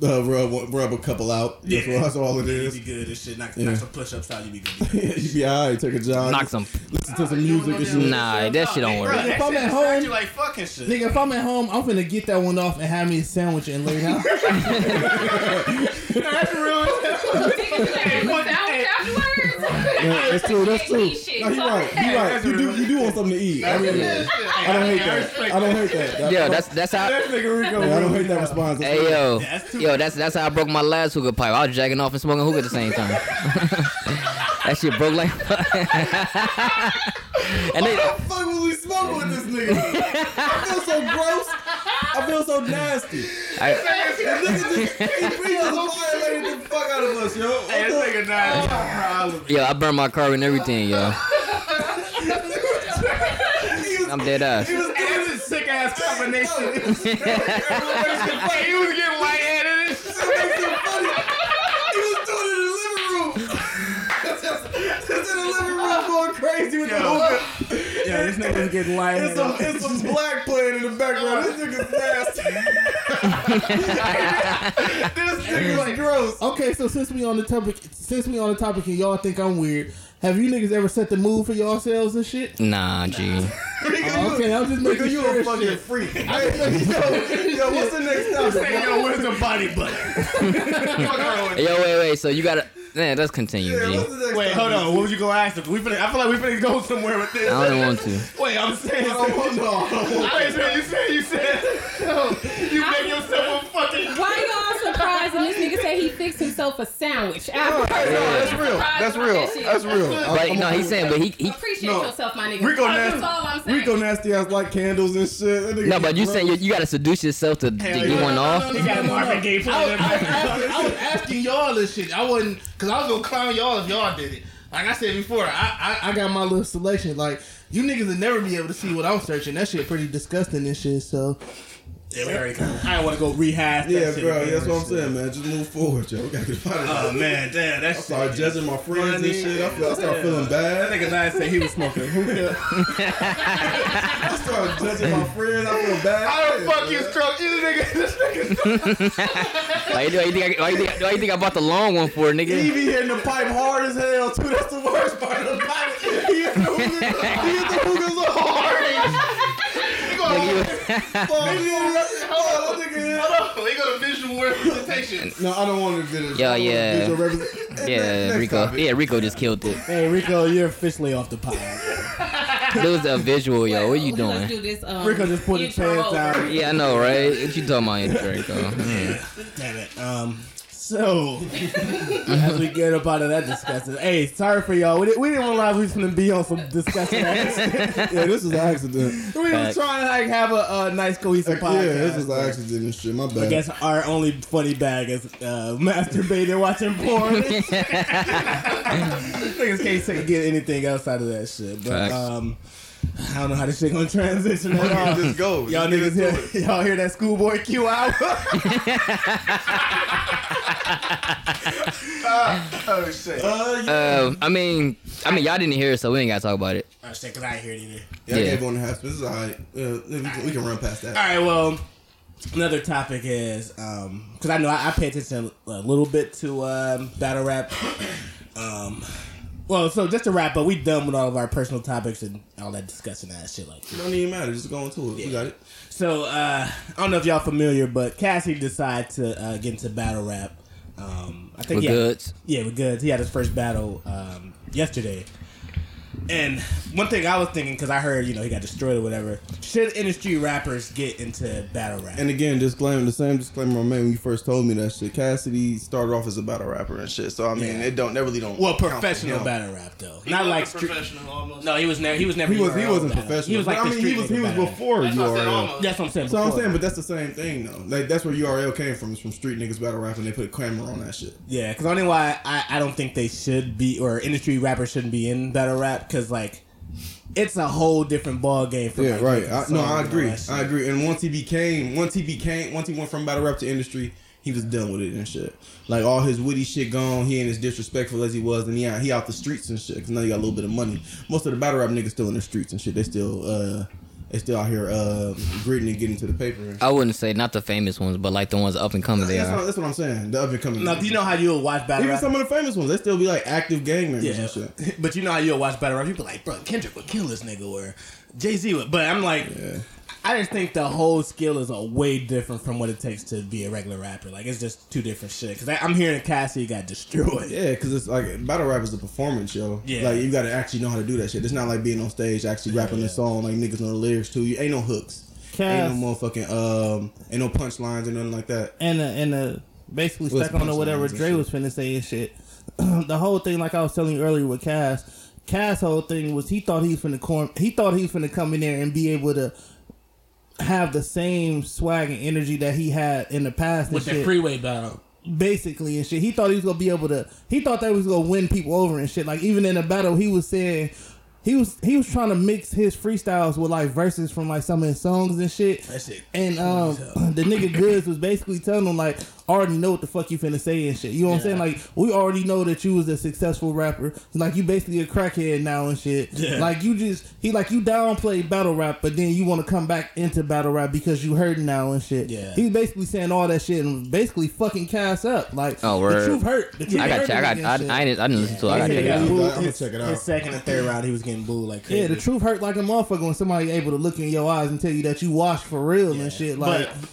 Uh, rub rub a couple out. Yeah. all, that's all it You is. be good and shit. Knock, Yeah. knock some push-ups out. You be good. you be alright, take a job. Knock some. listen to some music and shit. Nah, that shit don't work. If I'm at start home- you like fucking shit. Nigga, if I'm at home, I'm finna get that one off and have me a sandwich and lay down. That's real. Yeah, that's true. That's true. No, you right. You right. You do. You do want something to eat. I mean, I don't hate that. I don't hate that. that Yo, that's that's how. That nigga Rico. yeah, I don't hate that response. That's Hey yo, That's yo, that's that's how I broke my last hookah pipe. I was jacking off and smoking hookah at the same time. that shit broke like. and they, What the fuck was we smoking with this nigga? I feel so gross. I feel so nasty. I, The nigga just, he, he violated the fuck out of us, yo. Hey, this nigga not a problem. yo, I burned my car and everything, yo. I'm dead ass. Hey, this is a sick ass combination. was. Crazy with the Yo. hookah. Yeah, this nigga was getting It's lightheaded. some, it's some black playing in the background. This nigga's nasty. this nigga's gross. okay, so since we on the topic, since we on the topic, and y'all think I'm weird, have you niggas ever set the mood for yourselves and shit? Nah, G. Oh, okay, I'm just making Nigga, you sure. a fucking shit. freak. Hey, yo, yo, what's the next topic? Hey, yo, where's the body button? Fuck wrong with Yo, wait, wait. So you gotta. Man, let's continue, Yeah, G. what's the next Wait, hold on. What was you gonna ask him? We finna, I feel like we finna go somewhere with this. I don't want to. Wait, I'm saying. I don't want no. I don't want- Wait, so you said you said you make yourself a fucking. Why y'all surprised when this nigga said he fixed himself a sandwich? After Hey, no, that's real. That's real. That's real. But no, he's saying, but he, he Appreciate No. yourself, my nigga. Rico That's all I'm nasty. saying. Rico nasty ass like candles and shit. That nigga no, but you gross. saying you, you gotta seduce yourself to, to get yeah. one off. He got a Marvin Gaye I was, playing. I, was asking, I was asking y'all this shit. I wasn't, cause I was gonna clown y'all if y'all did it. Like I said before, I, I I got my little selection. Like you niggas would never be able to see what I'm searching. That shit pretty disgusting and shit. So Yeah, we already covered. I don't want to go rehash. that Yeah, shit bro. That's what I'm shit. saying, man. Just move forward, yo. We gotta get out of Oh man, damn, that's I started judging my friends and shit. I, feel, I started feeling bad. That nigga Nas said he was smoking hookah. I started judging my friends. I feel bad. How the fuck you stroke you nigga? This nigga. Why you, why you think I, why you think, why you think I bought the long one for, He nigga? be hitting the pipe hard as hell too. That's the worst part of the pipe. He hit the hookah. He hit the hookah so hard. Oh, that nigga hit- Hold on, we got a visual representation. No, I don't want to finish. Yeah, don't wanna yeah. visual represent- Yeah, Next Rico. topic. Yeah, Rico just killed it. Hey Rico, you're officially off the pod. It was a visual, yo. What are you doing? do this. Um, Rico just put his pants over. down. Yeah, I know, right? What you talking about, Draco? Hmm. Damn it. Um. So, as we get up out of that discussion, hey, sorry for y'all. We, didn't- we didn't realize we was gonna be on some discussion. Yeah, this was an accident. we was Facts. trying to like have a, a nice cohesive podcast. Yeah, this was an accident and shit. My I guess our only funny bag is uh, masturbating, watching porn. Niggas can't get anything outside of that shit. But Facts. um, I don't know how this shit gonna transition at all. Just go. Y'all Just niggas hear, y'all hear that schoolboy Q album? oh shit! Uh, yeah. Uh, I mean, I mean, y'all didn't hear it, so we ain't gotta talk about it. Oh shit, cause I ain't hear it either. Yeah, I Yeah. gave one and a half. This is alright. Uh, we, can, we can run past that. All right, well, another topic is um because I know I, I pay attention a little bit to um, battle rap. Um, well, so just to wrap up, we done with all of our personal topics and all that discussion ass shit like. It don't even matter. Just go into it. We got it. So uh, I don't know if y'all familiar, but Cassie decided to uh, get into battle rap. Um, I think With he had- Goodz. yeah, with Goodz. He had his first battle um, yesterday. And one thing I was thinking, because I heard, you know, he got destroyed or whatever. Should industry rappers get into battle rap? And again, disclaimer, the same disclaimer I made when you first told me that shit. Cassidy started off as a battle rapper and shit. So I mean, Yeah. it don't, that really don't. well, professional him. battle rap though, He not like a street. professional almost. No, he was never. He was never. He was. He wasn't battle. professional. He was like But, the I mean, he was. He was before That's what I said, URL. That's what I'm saying. So I'm saying, but that's the same thing though. Like that's where URL came from. Is from street niggas battle rap, and they put a camera on that shit. Yeah, because only why I, I don't think they should be or industry rappers shouldn't be in battle rap because like it's a whole different ball game. For Yeah, like, right. I, no, I agree. I agree. And once he became, once he became, once he went from battle rap to industry, he was done with it and shit. Like all his witty shit gone. He ain't as disrespectful as he was, and he out, he out the streets and shit. Cause now he got a little bit of money. Most of the battle rap niggas still in the streets and shit. They still, uh, they still out here uh, gritting and getting to the paper. I wouldn't say not the famous ones, but like the ones up and coming. They That's, what, are. that's what I'm saying. The up and coming. Now, do you know how you'll watch battle Even rap? some of the famous ones, they still be like active gang members Yeah, and shit. but you know how you'll watch battle rap. People like, bro, Kendrick would kill this nigga, or Jay Z would. But I'm like, I just think the whole skill is a way different from what it takes to be a regular rapper. Like it's just two different shit. Because I'm hearing Cassie got destroyed. Yeah, because it's like battle rap is a performance show. Yeah. like you got to actually know how to do that shit. It's not like being on stage actually rapping yeah. the song like niggas know the lyrics too. You ain't no hooks, Cass. ain't no motherfucking um, ain't no punchlines or nothing like that. and uh, and uh, basically With stuck on to whatever punchlines Dre was finna say and shit. the whole thing, like I was telling you earlier with Cass, Cass' whole thing was he thought he was finna corn, he thought he was finna come in there and be able to have the same swag and energy that he had in the past With the shit. freeway battle. basically and shit. He thought he was gonna be able to. He thought that he was gonna win people over and shit. Like even in the battle, he was saying. He was he was trying to mix his freestyles with like verses from like some of his songs and shit. That shit And um, the nigga Goodz was basically telling him like, already know what the fuck you finna say and shit. You know what I'm saying? Like we already know that you was a successful rapper. Like you basically a crackhead now and shit. Yeah. Like you just he like you downplay battle rap, but then you want to come back into battle rap because you heard now and shit. Yeah. He's basically saying all that shit and basically fucking cast up. Like Oh, the word. truth hurt. The truth I got. hurt check. I got. him I, and. I, didn't. I didn't listen to it. I got to check it got out. I'm gonna check it out. His second and third round, he was getting booed like crazy. Yeah, the truth hurt like a motherfucker when somebody able to look in your eyes and tell you that you washed for real and shit. Like, but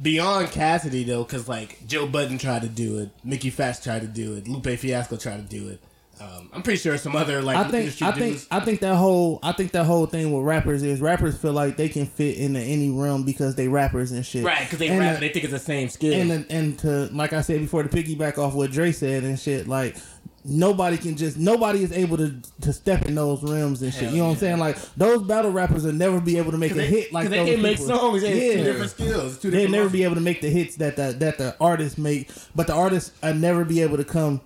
beyond Cassidy though, because like Joe Budden tried to do it, Mickey Factz tried to do it, Lupe Fiasco tried to do it. Um, I'm pretty sure some other like I think I think dudes- I think that whole I think that whole thing with rappers is rappers feel like they can fit into any realm because they rappers and shit. right because they and rap, the- they think it's the same skill. and and to like I said before to piggyback off what Dre said and shit like nobody can just nobody is able to to step in those rims and shit. Hell you know what I'm saying? Like those battle rappers will never be able to make a they, hit like 'cause they those can make people. songs. Yeah, Yeah. two different skills. Two They'll never be able to make the hits that the that the artists make, but the artists will never be able to come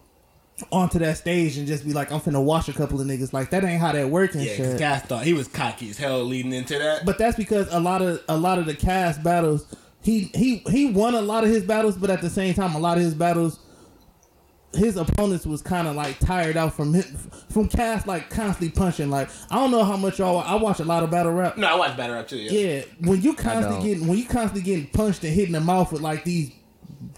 onto that stage and just be like, I'm finna wash a couple of niggas. Like that ain't how that work and Yeah, because shit. guys thought he was cocky as hell leading into that. But that's because a lot of a lot of the cast battles, he he he won a lot of his battles, but at the same time, a lot of his battles, his opponents was kind of like tired out from him, from cast like constantly punching. Like I don't know how much y'all. I watch a lot of battle rap. no, I watch Battle Rap too. Yeah. Yeah, when you constantly getting when you constantly getting punched and hit in the mouth with like these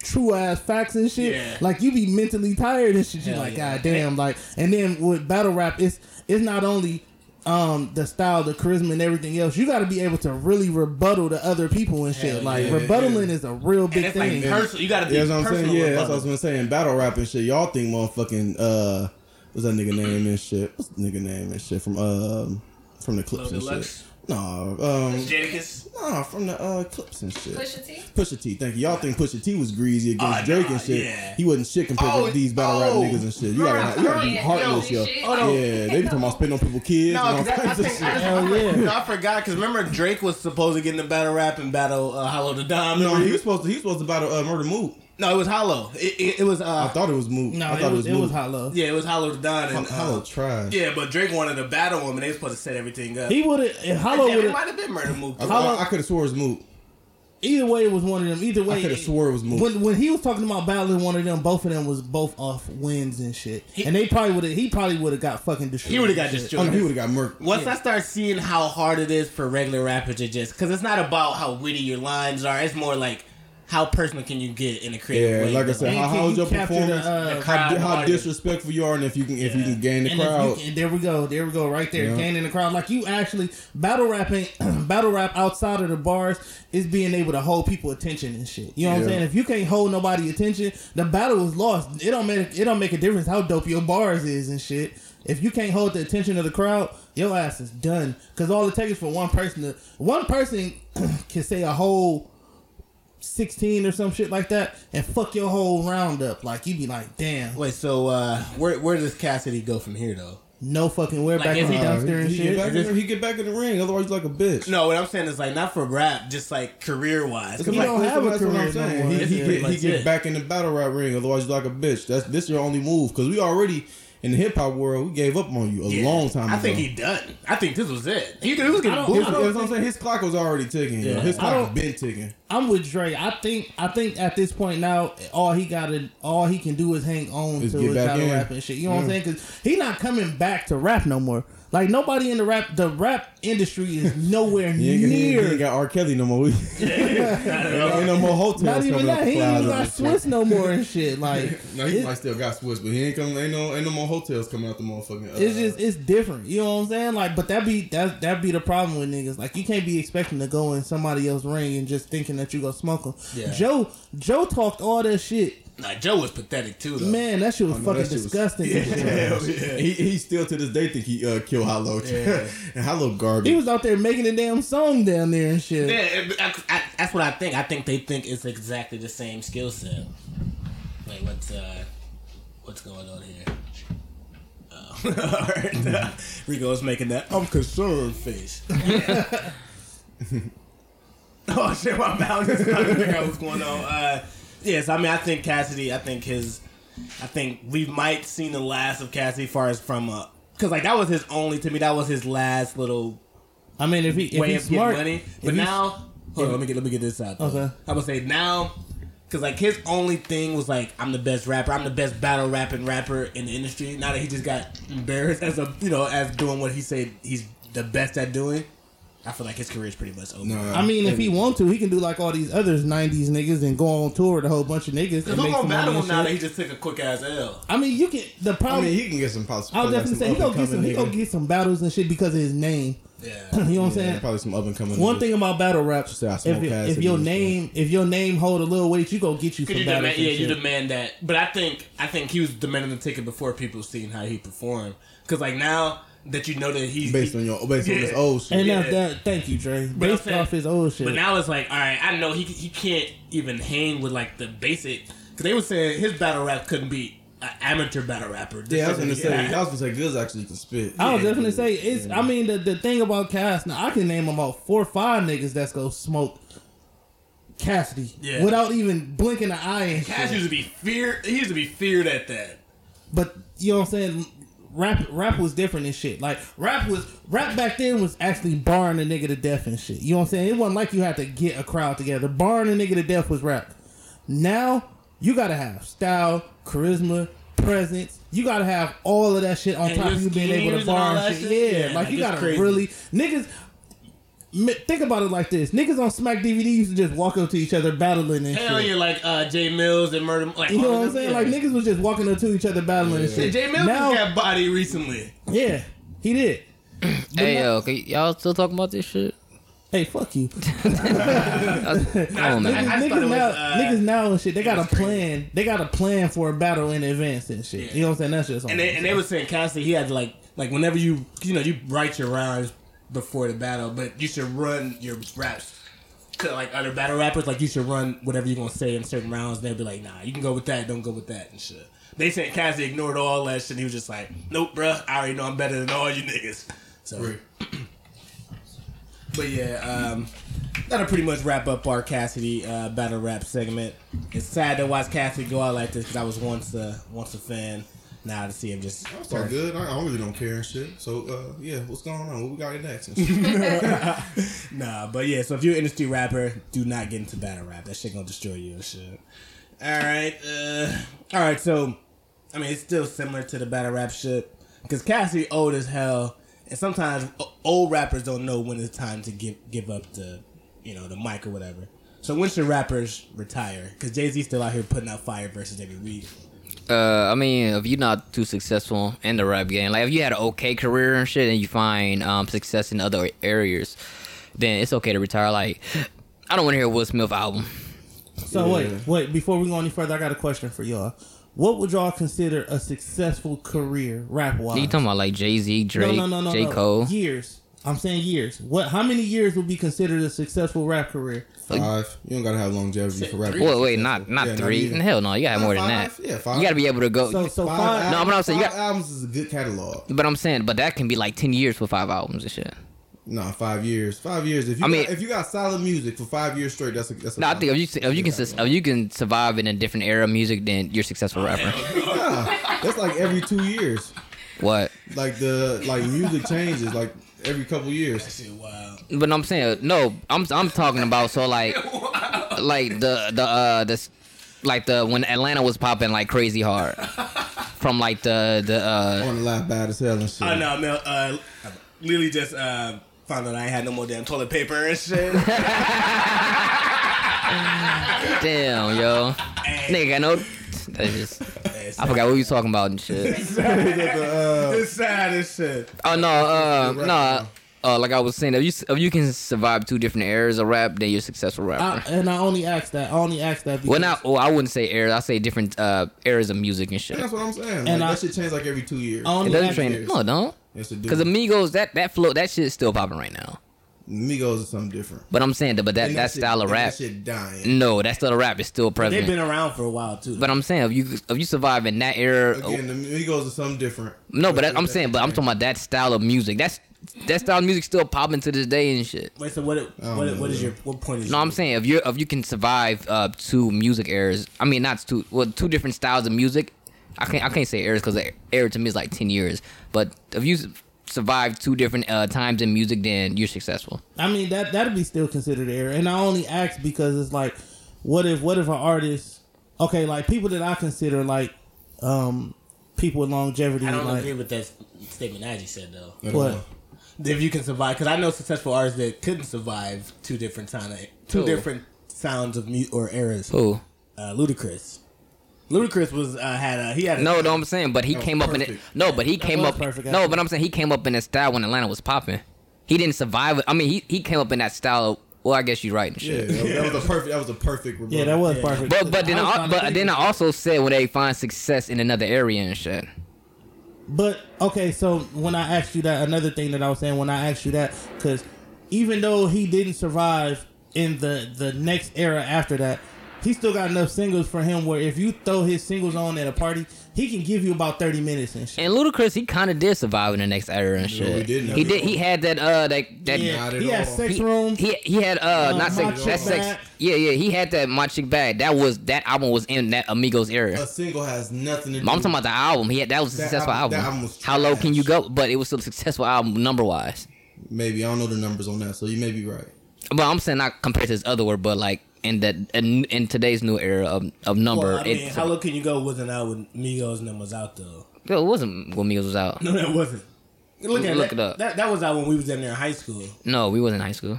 true ass facts and shit, Yeah. like you be mentally tired and shit. You like, yeah. god damn, like, and then with battle rap, it's it's not only um the style, the charisma, and everything else. You got to be able to really rebuttal to other people and shit. Hell like yeah. rebuttaling is a real And big it's like thing. personal. You got to be Yeah, that's what I'm personal. saying. Yeah, with that's what I was brothers. gonna say. In battle rap and shit, y'all think motherfucking uh, what's that nigga name and shit? What's the nigga name and shit from um from the Clipse Lil and Deluxe? shit? No, um, Jadakiss. nah, from the uh Clipse and shit. Pusha T. Pusha T, thank you. Y'all think Pusha T was greasy against Oh, Drake nah, and shit. yeah. He wasn't shit compared Oh, to these battle rap oh. niggas and shit. You gotta, you gotta be heartless, yo, yo. Oh, no. Yeah, they be talking about spitting on people's kids No, and all 'cause I, I kinds of think shit. I, Hell yeah. no, I forgot because remember Drake was supposed to get in the battle rap and battle uh, Hollow Da Don. No, he was supposed to. He was supposed to battle uh, Murder Mook. No, it was Hollow. It, it, it was. Uh, I thought it was Mook. No, I it, thought was, it was Mook. hollow. yeah, it was Hollow Da Don and uh, Hollow trash. Yeah, but Drake wanted to battle him, and they was supposed to set everything up. He would have. Hollow would have. might have been Murder Mook. I, Hollow- I, could have swore it was Mook. Either way, it was one of them. Either way, I coulda swore it was Mook. When when he was talking about battling one of them, both of them was both off wins and shit. and they probably would have. He probably would have got fucking destroyed. He would have got and destroyed. Oh, no, he would have got murked. Once I start seeing how hard it is for regular rappers to just, because it's not about how witty your lines are. It's more like how personal can you get in a creative Yeah, way. like I said, And how, can how was you your capture the, performance? uh, how, how disrespectful you are, and if you can, if you can gain the And crowd. you- and there we go. There we go. Right there, Yeah. gaining the crowd. Like you actually battle rapping, battle rap outside of the bars is being able to hold people attention and shit. You know what I'm saying? If you can't hold nobody attention, the battle is lost. It don't make it don't make a difference how dope your bars is and shit. If you can't hold the attention of the crowd, your ass is done. Cause all it takes is for one person to one person can say a whole. 16 or some shit like that and fuck your whole round up like you'd be like damn Wait, so uh, where where does Cassidy go from here though? no fucking where Like, back is in the he- dumpster and he, he shit get back in he get back in the ring. Otherwise, he's like a bitch. No, what I'm saying is like not for rap, just like career wise. He don't have a that's what career I'm no saying. more. He, That's he pretty get, he get back in the battle rap ring. Otherwise, you're like a bitch. That's this your only move because we already in the hip hop world. We gave up on you a long time ago. I think he done. I think this was it. He, he was getting I. His, I'm saying. His clock was already ticking. yo. Yeah. His clock has been ticking. I'm with Dre. I think I think at this point now, all he got to all he can do is hang on Is to his back battle rap and shit. You know what I'm saying? Because he not coming back to rap no more. Like nobody in the rap the rap industry is nowhere He ain't, got- he, ain't- near. ain't got R. Kelly no more. ain't no more hotels not even that. He ain't clouds even of got Swizz no more and shit. Like No, he it- might still got Swizz, but he ain't coming. Ain't no, ain't no more hotels coming out the motherfucking. Uh, It's just it's different. You know what I'm saying? Like, but that be that that be the problem with niggas. Like, you can't be expecting to go in somebody else's ring and just thinking that you gonna smoke them. Yeah. Joe Joe talked all that shit. Nah, Joe was pathetic too. Though. Man, that shit was I know, fucking that shit disgusting. Hell yeah. He, he still to this day think he uh, killed Hollow. Yeah. and Hollow garbage. He was out there making a damn song down there and shit. Yeah, I, I, that's what I think. I think they think it's exactly the same skill set. Like what's uh, what's going on here? Oh. All right, Rico's making that I'm concerned face. oh shit, my mouth is trying to figure out what's going on. Uh, yes, I mean I think Cassidy. I think his. I think we might seen the last of Cassidy, far as from uh, because like that was his only to me. That was his last little I mean, if he if way he's of smart, getting money. But now, hold on, let me get let me get this out. Though. Okay. I would say now, because like his only thing was like I'm the best rapper, I'm the best battle rapping rapper in the industry. Now that he just got embarrassed as a you know as doing what he said he's the best at doing, I feel like his career is pretty much over. No, I mean, if he want to, he can do like all these others '90s niggas and go on tour with a whole bunch of niggas Cause and make gonna some battle money. him now that he just took a quick ass L? I mean, you can. The I problem. mean, he can get some possible. I was like definitely some say he gonna get up-and-coming some. He gonna get some battles and shit because of his name. Yeah. you know what I'm Yeah, saying? probably some up and coming. One thing about battle rap, Say I if, if your and name if your name hold a little weight, you go get you some you battles. demand, and yeah, you demand that. But I think I think he was demanding the ticket before people seen how he performed. Cause like now that you know that he's based on your based on Yeah. this old shit. And Yeah. now that, thank you, Dre. But Based saying- off his old shit. But now it's like, all right, I know he he can't even hang with like the basic because they were saying his battle rap couldn't beat an amateur battle rapper. yeah, I was gonna say. Yeah. I was gonna say, Goodz actually can spit. I was Yeah. definitely say it's. I mean, the, the thing about Cass now, I can name about four or five niggas that's gonna smoke Cassidy Yeah. without even blinking an eye and Cass shit. used to be feared. He used to be feared at that. But you know what I'm saying? Rap rap was different and shit. Like rap was rap back then was actually barring a nigga to death and shit. You know what I'm saying? It wasn't like you had to get a crowd together. Barring a nigga to death was rap. Now you gotta have style, charisma, presence. You gotta have all of that shit on And top of you being able to bar and shit. shit? Yeah, Yeah, like like, you gotta crazy. really niggas. Mi- Think about it like this: niggas on Smack DVD used to just walk up to each other battling and Hell shit. yeah, like uh, Jae Millz and Murda. Like You know what I'm saying? Like niggas was just walking up to each other battling and Yeah, shit. Jae Millz now, just got body recently. yeah, he did. Hey, yo, can y'all still talking about this shit? Hey, fuck you. Come on, Niggas, man. I niggas it was, now, uh, niggas now and shit. They got a was crazy. plan. They got a plan for a battle in advance and shit. Yeah. You know what I'm saying? That's just. And they and they were saying Cassidy, he had to like like whenever you you know you write your rhymes before the battle, but you should run your raps. To like other battle rappers, like you should run whatever you're gonna say in certain rounds. They'll be like, nah, you can go with that, don't go with that and shit. They said Cassidy ignored all that shit. And he was just like, nope, bruh, I already know I'm better than all you niggas. So, but yeah, um, that'll pretty much wrap up our Cassidy uh, battle rap segment. It's sad to watch Cassidy go out like this because I was once a once a fan. Now to see him just It's all good. I, I really don't care and shit. So uh, yeah, what's going on? What we got next? Nah, but yeah, so if you're an industry rapper, do not get into battle rap. That shit gonna destroy you and shit. Alright, uh alright, so I mean it's still similar to the battle rap shit. Cause Cassidy old as hell and sometimes old rappers don't know when it's time to give give up the you know, the mic or whatever. So when should rappers retire? Cause Jay Z still out here putting out fire versus every week. Uh, I mean, if you're not too successful in the rap game, like if you had an okay career and shit, and you find um success in other areas, then it's okay to retire. Like, I don't want to hear a Will Smith album. So wait, wait. Before we go any further, I got a question for y'all. What would y'all consider a successful career rap wise? You talking about like Jay Z, Drake, no, no, no, no, J no. Cole? Years. I'm saying years. What? How many years would be considered a successful rap career? Five. You don't gotta have longevity for rap. Wait, wait, not not Yeah, three. even. Hell no, you gotta have more than Five? that. Yeah, five. You got to be able to go. So, so Five five. No, but I'm not saying you five got- albums is a good catalog. but I'm saying, but that can be like ten years for five albums and shit. Nah, five years. Five years. If you I mean- got, if you got solid music for five years straight, that's a that's a No, I think if you if you can sus- if you can survive in a different era of music, then you're a successful rapper. yeah, that's like every two years. What? Like the like music changes like every couple years. Shit, wow. But I'm saying no. I'm I'm talking about so like like the the uh this like the when Atlanta was popping like crazy hard from like the the uh On the laugh bad as hell and shit. Oh no, man, uh Lily just uh found out I had no more damn toilet paper and shit. damn yo nigga got no. That's just I forgot what we was talking about and shit. it's sad as shit. Oh no, uh no. Uh, like I was saying, if you if you can survive two different eras of rap, then you're a successful rapper. I, and I only asked that. I only asked that because well, not. Well, I wouldn't say eras. I say different uh, eras of music and shit. That's what I'm saying. Like, And I- that shit change like every two years. I only It doesn't asked- train. No, don't. Yes, it do. Because Amigos, that that flow, that shit's still popping right now. Migos is something different. But I'm saying that, but that And that shit- style of rap, That shit dying. no, that style of rap is still present. They've been around for a while too. But I'm saying if you if you survive in that era, Again, the Migos is something different. no, but that, I'm saying, but I'm talking about that style of music. That's that style of music still popping to this day and shit. Wait, so what? It, what, know, what is your what point is? No, your- I'm saying if you if you can survive uh, two music eras, I mean not two, well two different styles of music. I can't I can't say eras because era to me is like ten years. But if you s- survive two different uh, times in music, then you're successful. I mean that that'd be still considered error. And I only ask because it's like, what if what if an artist, okay, like people that I consider like, um, people with longevity, I don't like agree with that statement as you said though. what? If you can survive, because I know successful artists that couldn't survive two different sound, two Who? different sounds of mu- or eras. Who? Uh, Ludacris. Ludacris was uh, had a, he had a, No, no, I'm saying, but he That was came up in it. No, but he came up. perfect, no, but I'm saying he came up in that style when Atlanta was popping. He didn't survive. I mean, he, he came up in that style. Well, I guess you're right and Yeah, that was, that was a perfect. That was a perfect. Yeah, that was perfect. But but then was I, but then I also said when they find success in another area and shit. But okay, so when I asked you that, another thing that I was saying when I asked you that, because even though he didn't survive in the the next era after that, he still got enough singles for him where if you throw his singles on at a party, he can give you about thirty minutes and shit. And Ludacris, he kind of did survive in the next era and shit. he didn't. He did. He had that uh that that. Yeah, Not he had all. sex He, room. he he had uh, Uh, not sex that sex Bag. yeah yeah he had that my chick bag that was that album was in that Amigos era. A single has nothing to do. I'm talking about the album. He had that was a That successful album- album. that album was How low can you go? But it was still a successful album number wise. Maybe I don't know the numbers on that, so you may be right. But I'm saying not compared to his other work, but like in the in, in today's new era of, of number, Well, I mean, it, how low can you go? Wasn't out when Migos and them was out though. No, it wasn't when Migos was out. No, that wasn't. Look at Look that. it up. That that was out when we was in there in high school. No, we wasn't in high school.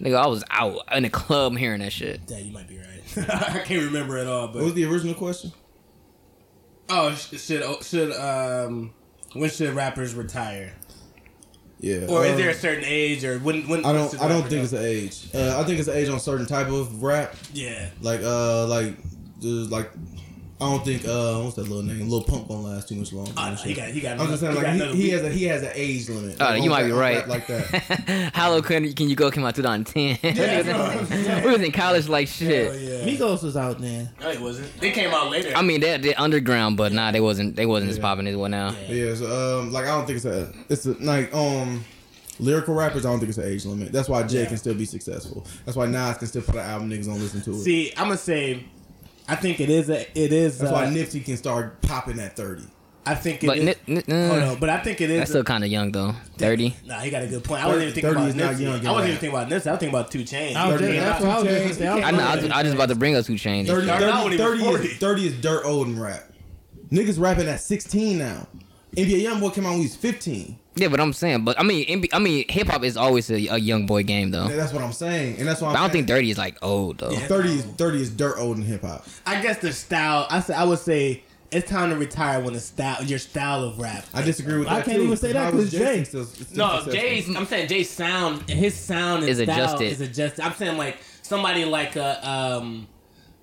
Nigga, I was out in the club hearing that shit. Yeah, you might be right. I can't remember at all, But What was the original question? oh, should oh, should um when should rappers retire? Yeah. Or is um, there a certain age, or when when I don't. I don't think it's an age. Uh, I think it's an age on certain type of rap. yeah. Like uh, like like I don't think uh, what's that little name? Lil Pump gonna last too much longer. No, he got he got. I'm just saying he got like another he, he has a he has an age limit. Oh, Like, you might be right. Like that. How low can, can you go? Came out 2010. we was in college like shit. Yeah. Migos was out then. No, it wasn't. They came out later. I mean, they're, they're underground, but nah, they wasn't they wasn't as popping as well now. Yeah. Yeah. So um, like I don't think it's a it's a like um. Lyrical rappers, I don't think it's an age limit. That's why Jay can still be successful. That's why Nas can still put an album niggas don't listen to it. See, I'm gonna say, I think it is a, it is. That's uh, why Nipsey can start popping at thirty. I think it But is- ni- ni- uh, Hold on, but I think it is. that's still kind of young though. Thirty. Nah, he got a good point. I wasn't even thinking 30 about is not Nipsey. young I wasn't rap. even thinking about Nipsey. I was thinking about 2 Chainz. I was just, that's what I was gonna say. I know. I was, I was just about to bring up 2 Chainz. 30, Y'all 30, 30 is, 30 is dirt old in rap. Niggas rapping at 16 now. NBA Youngboy came out when he was 15. Yeah, but I'm saying, but I mean, NB I mean, hip hop is always a, a young boy game though. And that's what I'm saying. And that's why I'm I don't think saying thirty is like old though. 30 is 30 is dirt old in hip hop. I guess the style. I say I would say it's time to retire when the style, your style of rap. I disagree with that. I can't too, even say that because Jay- still- still No, successful? Jay's. I'm saying Jay's sound. His sound and Is style adjusted. Is adjusted. I'm saying like somebody like a um,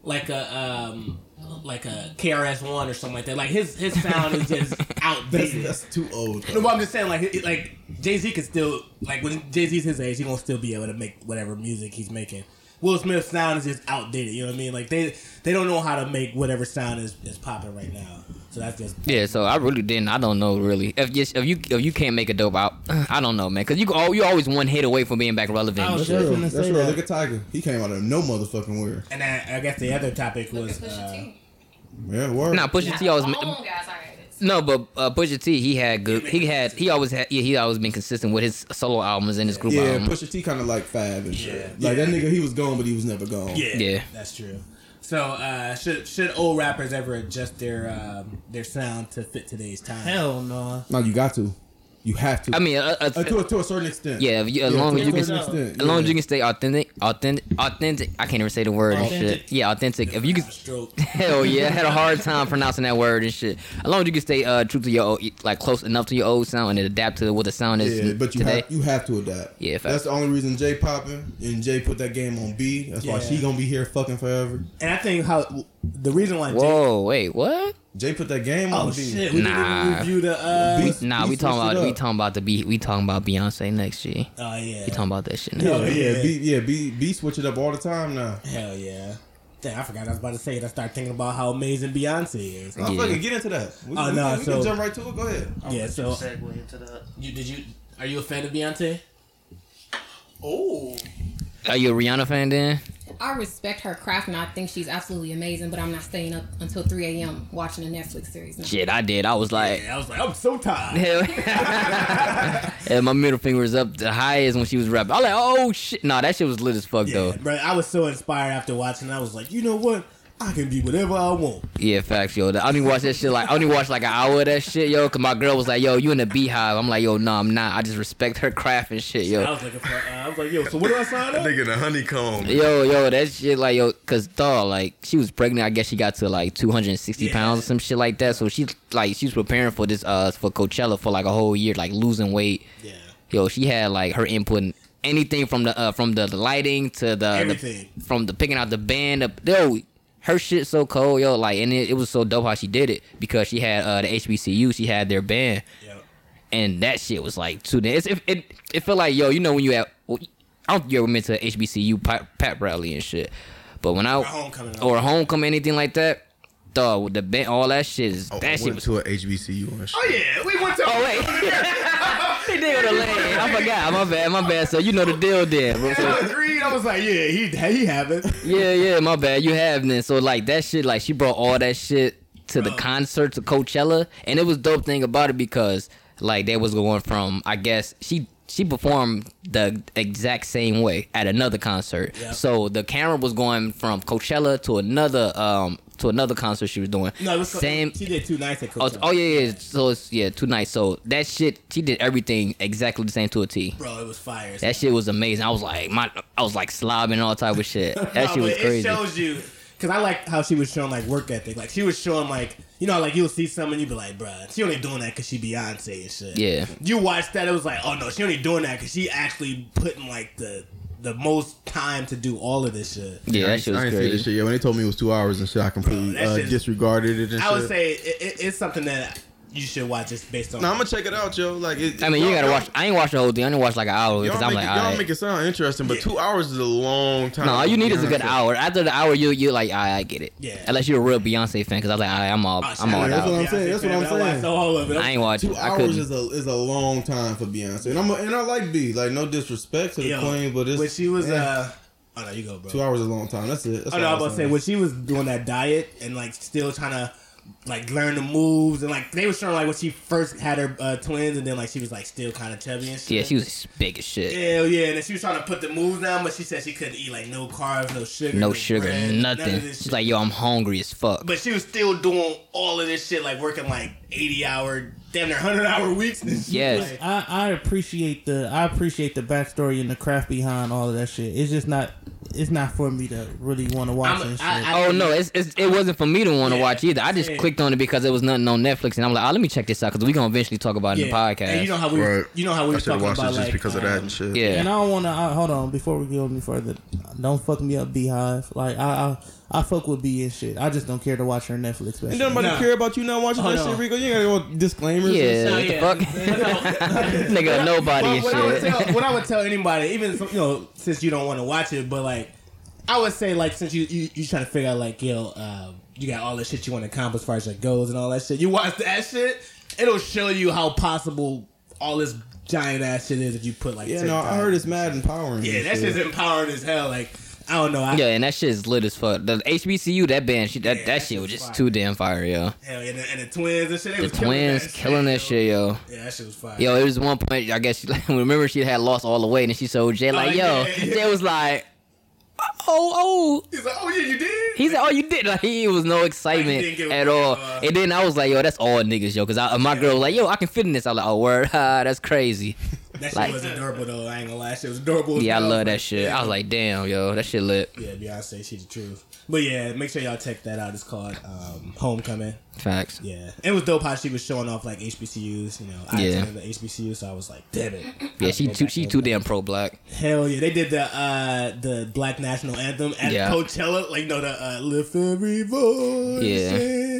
like a um, like a KRS One or something like that. Like his his sound is just outdated. that's too old. No, but I'm just saying, like, like Jay Z could still, like, when Jay Z's his age, he gonna still be able to make whatever music he's making. Will Smith's sound is just outdated. You know what I mean? Like they they don't know how to make whatever sound is, is popping right now. So that's just Yeah, so I really didn't. I don't know really. If you if you if you can't make a dope out, I don't know, man. Cause you go, you always one hit away from being back relevant. I and was just gonna That's say that. Look at Tyga. He came out of no motherfucking where. and then I guess the other topic was Pusha uh, T. Yeah, word. Nah, Pusha T always. Long guys. No, but uh, Pusha T, he had good. He had. He always had. Yeah, he always been consistent with his solo albums and his group yeah, albums. Yeah, Pusha T kind of like Fab and shit. Yeah. Like that nigga, he was gone, but he was never gone. yeah, Yeah. that's true. So uh, should should old rappers ever adjust their um, their sound to fit today's time? Hell no. No, you got to. You have to. I mean, uh, uh, to, a, to a certain extent. yeah, if you, as long as you can, extent, as long as you can stay authentic, authentic, authentic. I can't even say the word and shit. Yeah, authentic. If you can, Stroke. hell yeah, I had a hard time pronouncing that word and shit. As long as you can stay uh, true to your old, like close enough to your old sound and adapt to what the sound is Yeah, but you today. have you have to adapt. Yeah, facts. that's the only reason Jay popping and Jay put that game on B. That's why she gonna be here fucking forever. And I think how the reason why Jay, Whoa, wait, what? Jay put that game on oh shit, we Nah. didn't review the uh, Beast- Nah, we talking about we talking about the B. We talking about Beyonce next. G. oh yeah, We talking about that shit. Yeah, Now. yeah, yeah. B, yeah, B, B switch it up all the time now. hell yeah. Damn, I forgot I was about to say it. I started thinking about how amazing Beyonce is. Oh, Yeah. fucking get into that. We, Oh, we, no, we so- can jump right to it. Go ahead. Yeah, so segue into that. you did you are you a fan of Beyonce? Oh, Are you a Rihanna fan then? I respect her craft and I think she's absolutely amazing, but I'm not staying up until 3 a.m. watching a Netflix series. No. Shit, I did. I was like, Yeah, I was like, I'm so tired. hell. and my middle finger was up the highest when she was rapping. I was like, oh shit. Nah, that shit was lit as fuck Yeah, though. bro, I was so inspired after watching. it. I was like, you know what? I can be whatever I want. Yeah, facts, yo. I only watched that shit like I only watched like an hour of that shit, yo. Cause my girl was like, yo, you in the beehive. I'm like, yo, no, I'm not. I just respect her craft and shit, I yo. was looking for. Uh, I was like, yo, so what do I sign up? Nigga, the honeycomb. Yo, yo, that shit, like, yo, cause dog, like, she was pregnant. I guess she got to like 260 Yeah. pounds or some shit like that. So she, like, she was preparing for this, uh, for Coachella for like a whole year, like losing weight. Yeah, Yo, she had like her input in anything from the, uh, from the lighting to the, the Everything. from the picking out the band. up, yo, her shit so cold, yo, like, and it, it was so dope how she did it because she had uh the HBCU, she had their band. yeah. and that shit was like too. It's, it it it felt like yo, you know when you at well, I don't think you ever been to HBCU pep, pep rally and shit, but when I Or homecoming. or homecoming anything like that, dog with the band, all that shit is that shit was. to an HBCU and shit. Oh yeah, we went to. Oh wait, he did on the lane. I forgot. My bad. My bad. So you know the deal, then. Bro. I agreed. I was like, yeah, he he have it. yeah, yeah. My bad. You have then. So like that shit. Like she brought all that shit to the concert to Coachella, and it was dope thing about it because like they was going from I guess she she performed the exact same way at another concert. Yep. So the camera was going from Coachella to another um to another concert she was doing. No, it was same. She did two nights at Oh, Coachella. oh yeah, yeah. So it's yeah, two nights. So that shit, she did everything exactly the same to a T. bro, it was fire. That shit was amazing. I was like, my, I was like slobbing all type of shit. That No, shit was crazy. It shows you because I like how she was showing like work ethic. Like she was showing like you know like you'll see something you be like, bruh, she only doing that because she Beyonce and shit. Yeah. You watch that, it was like, oh no, she only doing that because she actually putting like the the most time to do all of this shit. Yeah, that shit was I ain't see this crazy. shit. Yeah, when they told me it was two hours and shit, I completely Bro, that uh, shit- disregarded it and I shit. would say it, it, it's something that you should watch just based on. Nah, I'm gonna check it out, yo. Like, it, I mean, you gotta watch. I ain't watched the whole thing. I only watched like an hour because Y'all, I'm make, like, it, y'all alright. make it sound interesting, but two hours is a long time. No, all you need is a good hour. After the hour, you you like, I I get it. Yeah. Unless you're a real Beyonce fan, because I was like, alright, I'm all, Oh, I'm all I that's out. what I'm saying, that's what I'm I watched saying. the whole of it. I ain't watching. Two I hours is a is a long time for Beyonce, and I'm a, and I like B. Like, no disrespect to the Yo, queen, but it's when she was yeah. uh, oh no, you go, bro. two hours is a long time. That's it. That's Oh no, I was about to say saying. when she was doing that diet and like still trying to like learn the moves and like they were showing like when she first had her uh, twins and then like she was like still kind of chubby and shit. Yeah, she was big as shit. Hell yeah, and then she was trying to put the moves down, but she said she couldn't eat like no carbs, no sugar, No sugar, bread, nothing. She's shit. like, yo, I'm hungry as fuck. but she was still doing all of this shit, like working like eighty hour, damn near hundred hour weeks. And. Yes. Like, I, I appreciate the I appreciate the backstory and the craft behind all of that shit. It's just not it's not for me to really want to watch I'm- shit. I- I- Oh no, it's, it's, it wasn't for me to want to Yeah, watch either. I just yeah. clicked on it because it was nothing on Netflix, and I'm like, oh, let me check this out because we're gonna eventually talk about it in the podcast. And you know how we, Right. you know how we I were should have talking watched it about just like because of that um, and shit. yeah, And I don't want to hold on before we go any further. Don't fuck me up, Beehive. Like I, I, I fuck with B and shit. I just don't care to watch her Netflix special. And nobody Nah. care about you not watching Oh, that no. shit, Rico. You ain't gotta go disclaimers. yeah, and what the fuck, nigga, nobody Well, and what, I would tell, what I would tell anybody, even you know, since you don't want to watch it, but like, I would say like since you you, you trying to figure out like yo, uh, you got all the shit you want to accomplish as far as your goals and all that shit. You watch that shit, it'll show you how possible all this giant ass shit is that you put like. Yeah, to no, I heard it's mad empowering. Yeah, and that shit's empowering as hell. Like I don't know. I, Yeah, and that shit is lit as fuck. The HBCU, that band, she, that, Yeah, that that shit was just fire. too damn fire, yo. Hell, yeah, and, the, and the twins and shit. They The twins killing that shit, yo. Yeah, that shit was fire. Yo, it was one point, I guess, she, like, remember she had lost all the weight and she told Jay, like, Oh, yo, yeah. Jay was like, oh, oh. He's like, oh yeah, you did. He said, "Oh, you did." Like he was no excitement didn't give a at all. uh, and then I was like, "Yo, that's all niggas, yo." Because my girl was like, "Yo, I can fit in this." I was like, "Oh, word, ah, that's crazy." That shit Like- was adorable though. I ain't gonna lie, shit was adorable. Yeah, I love that shit. Yeah. I was like, "Damn, yo, that shit lit." Yeah, Beyonce, she's the truth. But yeah, make sure y'all check that out. It's called um, Homecoming. Facts. Yeah, it was dope how she was showing off like HBCUs. You know, I Yeah. attended the HBCU, so I was like, damn it. Yeah, she too she too damn pro black. Hell yeah, they did the uh the Black National Anthem at Yeah. Coachella, like no the uh, lift every voice. Yeah.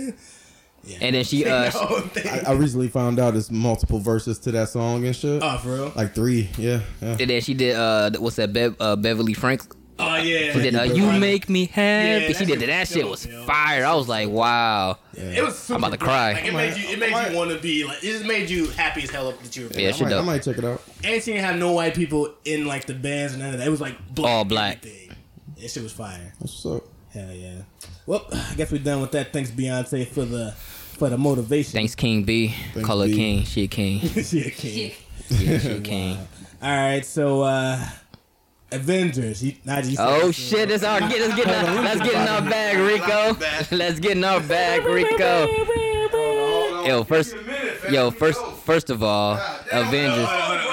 In. Yeah. And then she uh whole thing. I, I recently found out there's multiple verses to that song and shit. oh, for real? like three, yeah, yeah. and then she did uh what's that Bev, uh, Beverly Frank Oh yeah. she did uh, you make me happy Yeah, she did that that shit was yo. fire I was like wow It was. Super I'm about to cry. Like, it made you. It made might- you want to be like. It just made you happy as hell up that you were. Yeah, black. shit I might, I might check it out. And she didn't have no white people in like the bands and none of that. It was like black All black. Everything. That shit was fire. What's up? Hell yeah. Well, I guess we're done with that. Thanks Beyonce for the for the motivation. thanks King B Thanks, call her B. King she a king she a king. yeah she a king All right, so uh Avengers. You, Najee, you Oh this, shit! Let's all get let's get in our, let's get in our bag, Rico. Let's get in our bag, Rico. Yo, first, yo, first, first of all, Avengers.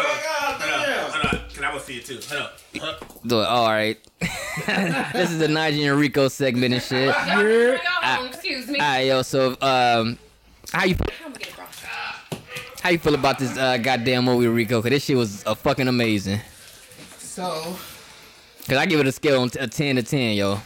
I will see it too? Hold up. Do it. All right. this is the Nigerian Rico segment and shit. All Bring on, excuse me. right, yo. So, um, how you I'm gonna get across. how you feel about this uh, goddamn movie, Rico? Cause this shit was uh, fucking amazing. So Cause I give it a scale on t- a ten to ten, yo.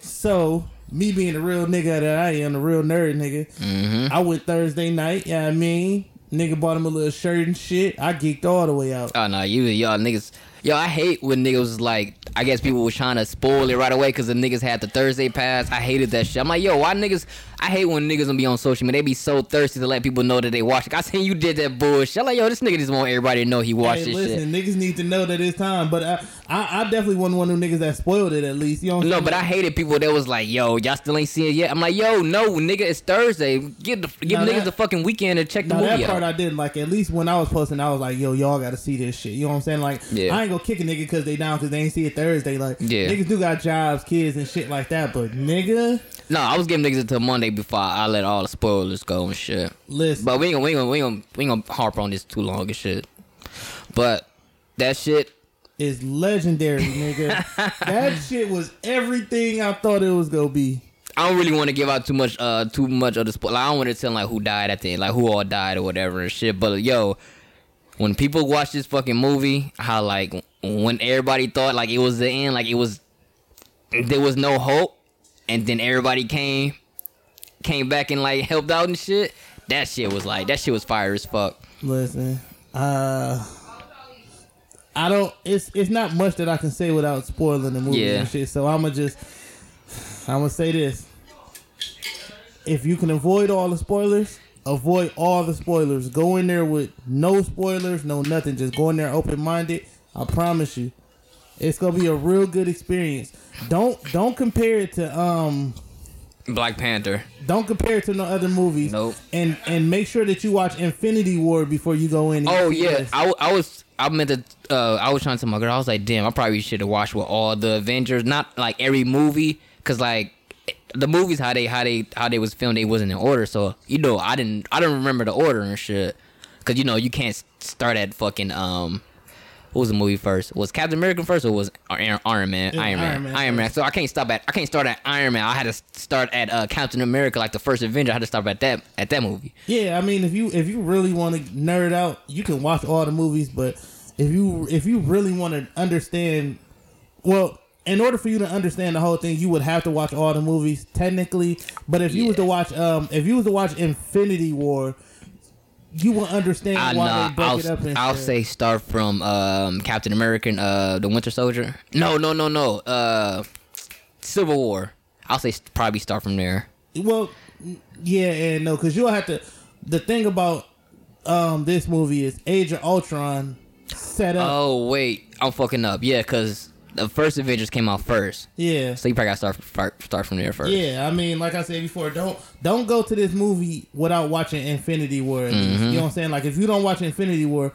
so me being the real nigga that I am, the real nerd nigga. Mm-hmm. I went Thursday night. Yeah, I mean, nigga bought him a little shirt and shit. I geeked all the way out. Oh no, you y'all niggas. Yo, I hate when niggas was like, I guess people was trying to spoil it right away because the niggas had the Thursday pass. I hated that shit. I'm like, yo, why niggas? I hate when niggas gonna be on social media. They be so thirsty to let people know that they watch it. I seen you did that bullshit. I'm like, yo, this nigga just want everybody to know he watched Hey, this shit. listen, niggas need to know that it's time. But I, I, I definitely wasn't one of them niggas that spoiled it. At least you know. No, saying? but I hated people that was like, yo, y'all still ain't seen it yet. I'm like, yo, no, nigga, it's Thursday. Give the give Now niggas that- the fucking weekend to check the movie that part out. I didn't like. At least when I was posting, I was like, "Yo, y'all got to see this shit." You know what I'm saying? Like, Yeah. I ain't gonna kick a nigga because they down because they ain't see it Thursday. Like, Yeah. niggas do got jobs, kids, and shit like that. But nigga, No, I was giving niggas until Monday before I let all the spoilers go and shit. listen, But we ain't gonna we ain't gonna we ain't gonna, we ain't gonna harp on this too long and shit. But that shit, is legendary, nigga. that shit was everything I thought it was gonna be. I don't really want to give out too much uh too much of the spoil. Like, I don't want to tell like who died at the end, like who all died or whatever and shit. But yo, when people watch this fucking movie, how like when everybody thought like it was the end, like it was there was no hope, and then everybody came came back and like helped out and shit. That shit was like that shit was fire as fuck. Listen, uh, I don't. It's it's not much that I can say without spoiling the movie Yeah. and shit. So I'm gonna just I'm gonna say this: if you can avoid all the spoilers, avoid all the spoilers. Go in there with no spoilers, no nothing. Just go in there open minded. I promise you, it's gonna be a real good experience. Don't don't compare it to um Black Panther. don't compare it to no other movies. Nope. And and make sure that you watch Infinity War before you go in. Oh yeah. I, I was I meant to. Uh, I was trying to tell my girl. I was like, damn, I probably should have watched with all the Avengers, not like every movie, cause like the movies how they how they how they was filmed, they wasn't in order. So you know, I didn't I didn't remember the order and shit, cause you know you can't start at fucking um. What was the movie first? Was Captain America first or was Iron, Iron Man? Yeah, Iron Man. Iron Man Iron Man. So I can't stop at I can't start at Iron Man. I had to start at uh, Captain America, like the first Avenger. I had to start at that at that movie. Yeah, I mean, if you if you really want to nerd out, you can watch all the movies. But if you if you really want to understand, well, in order for you to understand the whole thing, you would have to watch all the movies technically. But if you was to watch, um, if you was to watch Infinity War, you will understand I why nah, they break I'll, it up. And I'll shit. say start from um, Captain American, uh, the Winter Soldier. No, no, no, no. Uh, Civil War. I'll say probably start from there. Well, yeah and no, because you'll have to. The thing about um this movie is Age of Ultron set up. Oh wait, I'm fucking up. Yeah, because the first Avengers came out first, yeah, so you probably got to start start from there first. Yeah, I mean, like I said before, don't don't go to this movie without watching Infinity War. Mm-hmm. You know what I'm saying? Like if you don't watch Infinity War,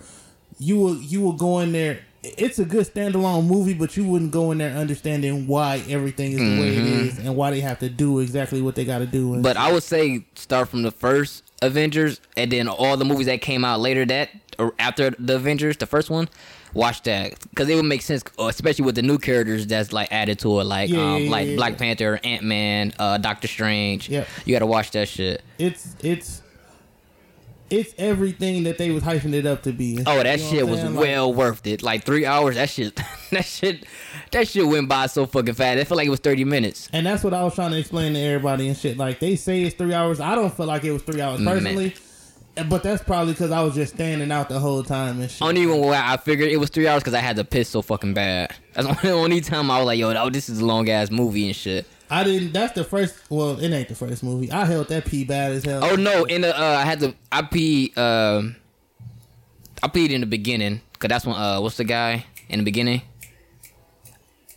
you will you will go in there. It's a good standalone movie, but you wouldn't go in there understanding why everything is the way it is and why they have to do exactly what they got to do. Mm-hmm. But I would say start from the first Avengers, and then all the movies that came out later that or after the Avengers, the first one. Watch that because it would make sense, uh, especially with the new characters that's like added to it, like Yeah, um, yeah, like yeah, Black yeah. Panther, Ant Man, uh, Doctor Strange. Yep. you got to watch that shit. it's it's it's everything that they was hyping it up to be. Oh, that You know shit was? Like, well worth it. Like three hours, that shit, that shit, that shit went by so fucking fast. It felt like it was thirty minutes. And that's what I was trying to explain to everybody and shit. Like they say it's three hours. I don't feel like it was three hours Man. But that's probably because I was just standing out the whole time and shit. Only even why I figured it was three hours because I had to piss so fucking bad. That's the only time I was like, yo, oh, this is a long ass movie and shit. I didn't. That's the first. Well, it ain't the first movie. I held that pee bad as hell. Oh no, in the uh, I had to I peed um I peed in the beginning because that's when uh what's the guy in the beginning?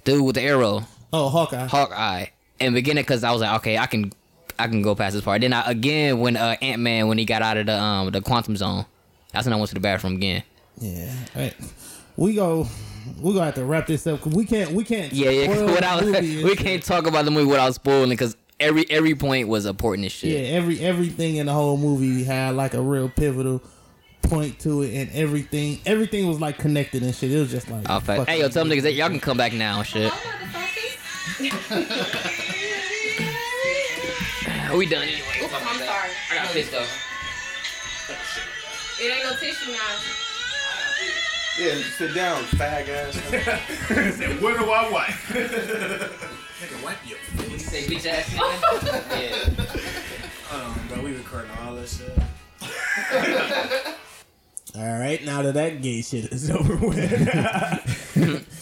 Dude with the arrow, Oh, Hawkeye. Hawkeye. In the beginning because I was like, okay, I can I can go past this part. Then I again when uh Ant Man when he got out of the um the quantum zone, that's when I went to the bathroom again. Yeah. Right. We go. we're gonna have to wrap this up because we can't. We can't. Yeah, yeah. 'cause spoil the Without we shit. can't talk about the movie without spoiling because every every point was important as Yeah. shit. Every everything in the whole movie had like a real pivotal point to it, and everything everything was like connected and shit. It was just like. Oh, fact. Hey, yo, tell them niggas that y'all can come back now and shit. Are we done anyway? I'm sorry. I got pissed off. It ain't no tissue now. Yeah, sit down, fag ass. Say, Where do I wipe? Nigga, wipe You say bitch ass nigga? yeah. Um, bro, we recording all this shit. all right, now that that gay shit is over with.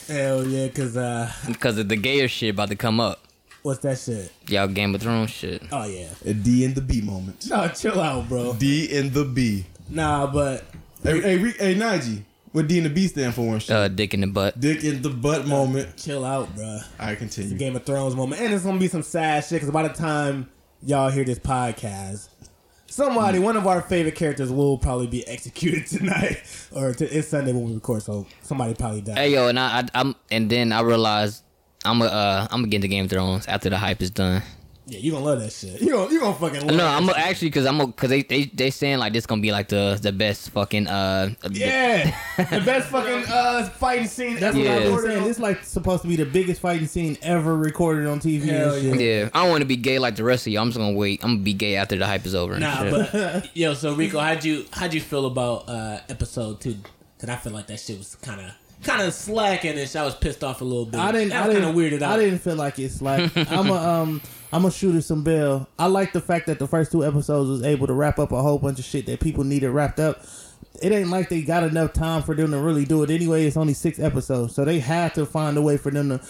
Hell yeah, cause uh, Because of the gayer shit about to come up. What's that shit? Y'all Game of Thrones shit. Oh yeah. A D and the B moment. No, chill out, bro. D and the B. Nah, but Hey, hey, Rick- hey, Najee, what D and the B stand for and shit? Uh, dick in the butt. Dick in the butt moment. chill out, bro. I continue. Game of Thrones moment, and it's gonna be some sad shit. Cause by the time y'all hear this podcast, somebody, one of our favorite characters, will probably be executed tonight, or t- it's Sunday when we record, so somebody probably died. Hey yo, and I, I I'm and then I realized I'm a uh I'm gonna get into Game of Thrones after the hype is done. Yeah, you gonna love that shit. You gonna you gonna fucking love No, that I'm shit. actually because I'm because they they they saying like this gonna be like the the best fucking uh Yeah, the best fucking uh fighting scene. That's ever what I Yeah. was saying. This like supposed to be the biggest fighting scene ever recorded on TV. Hell and shit. Yeah, I don't want to be gay like the rest of you. I'm just gonna wait. I'm gonna be gay after the hype is over. And Nah, shit. but yo, so Rico, how'd you how'd you feel about uh episode two? Cause I feel like that shit was kind of kind of slacking and I was pissed off a little bit. I didn't. I I didn't. weirded out. I didn't feel like it's like I'm a um. I'm a shooter some bell. I like the fact that the first two episodes was able to wrap up a whole bunch of shit that people needed wrapped up. It ain't like they got enough time for them to really do it anyway. It's only six episodes, so they had to find a way for them to.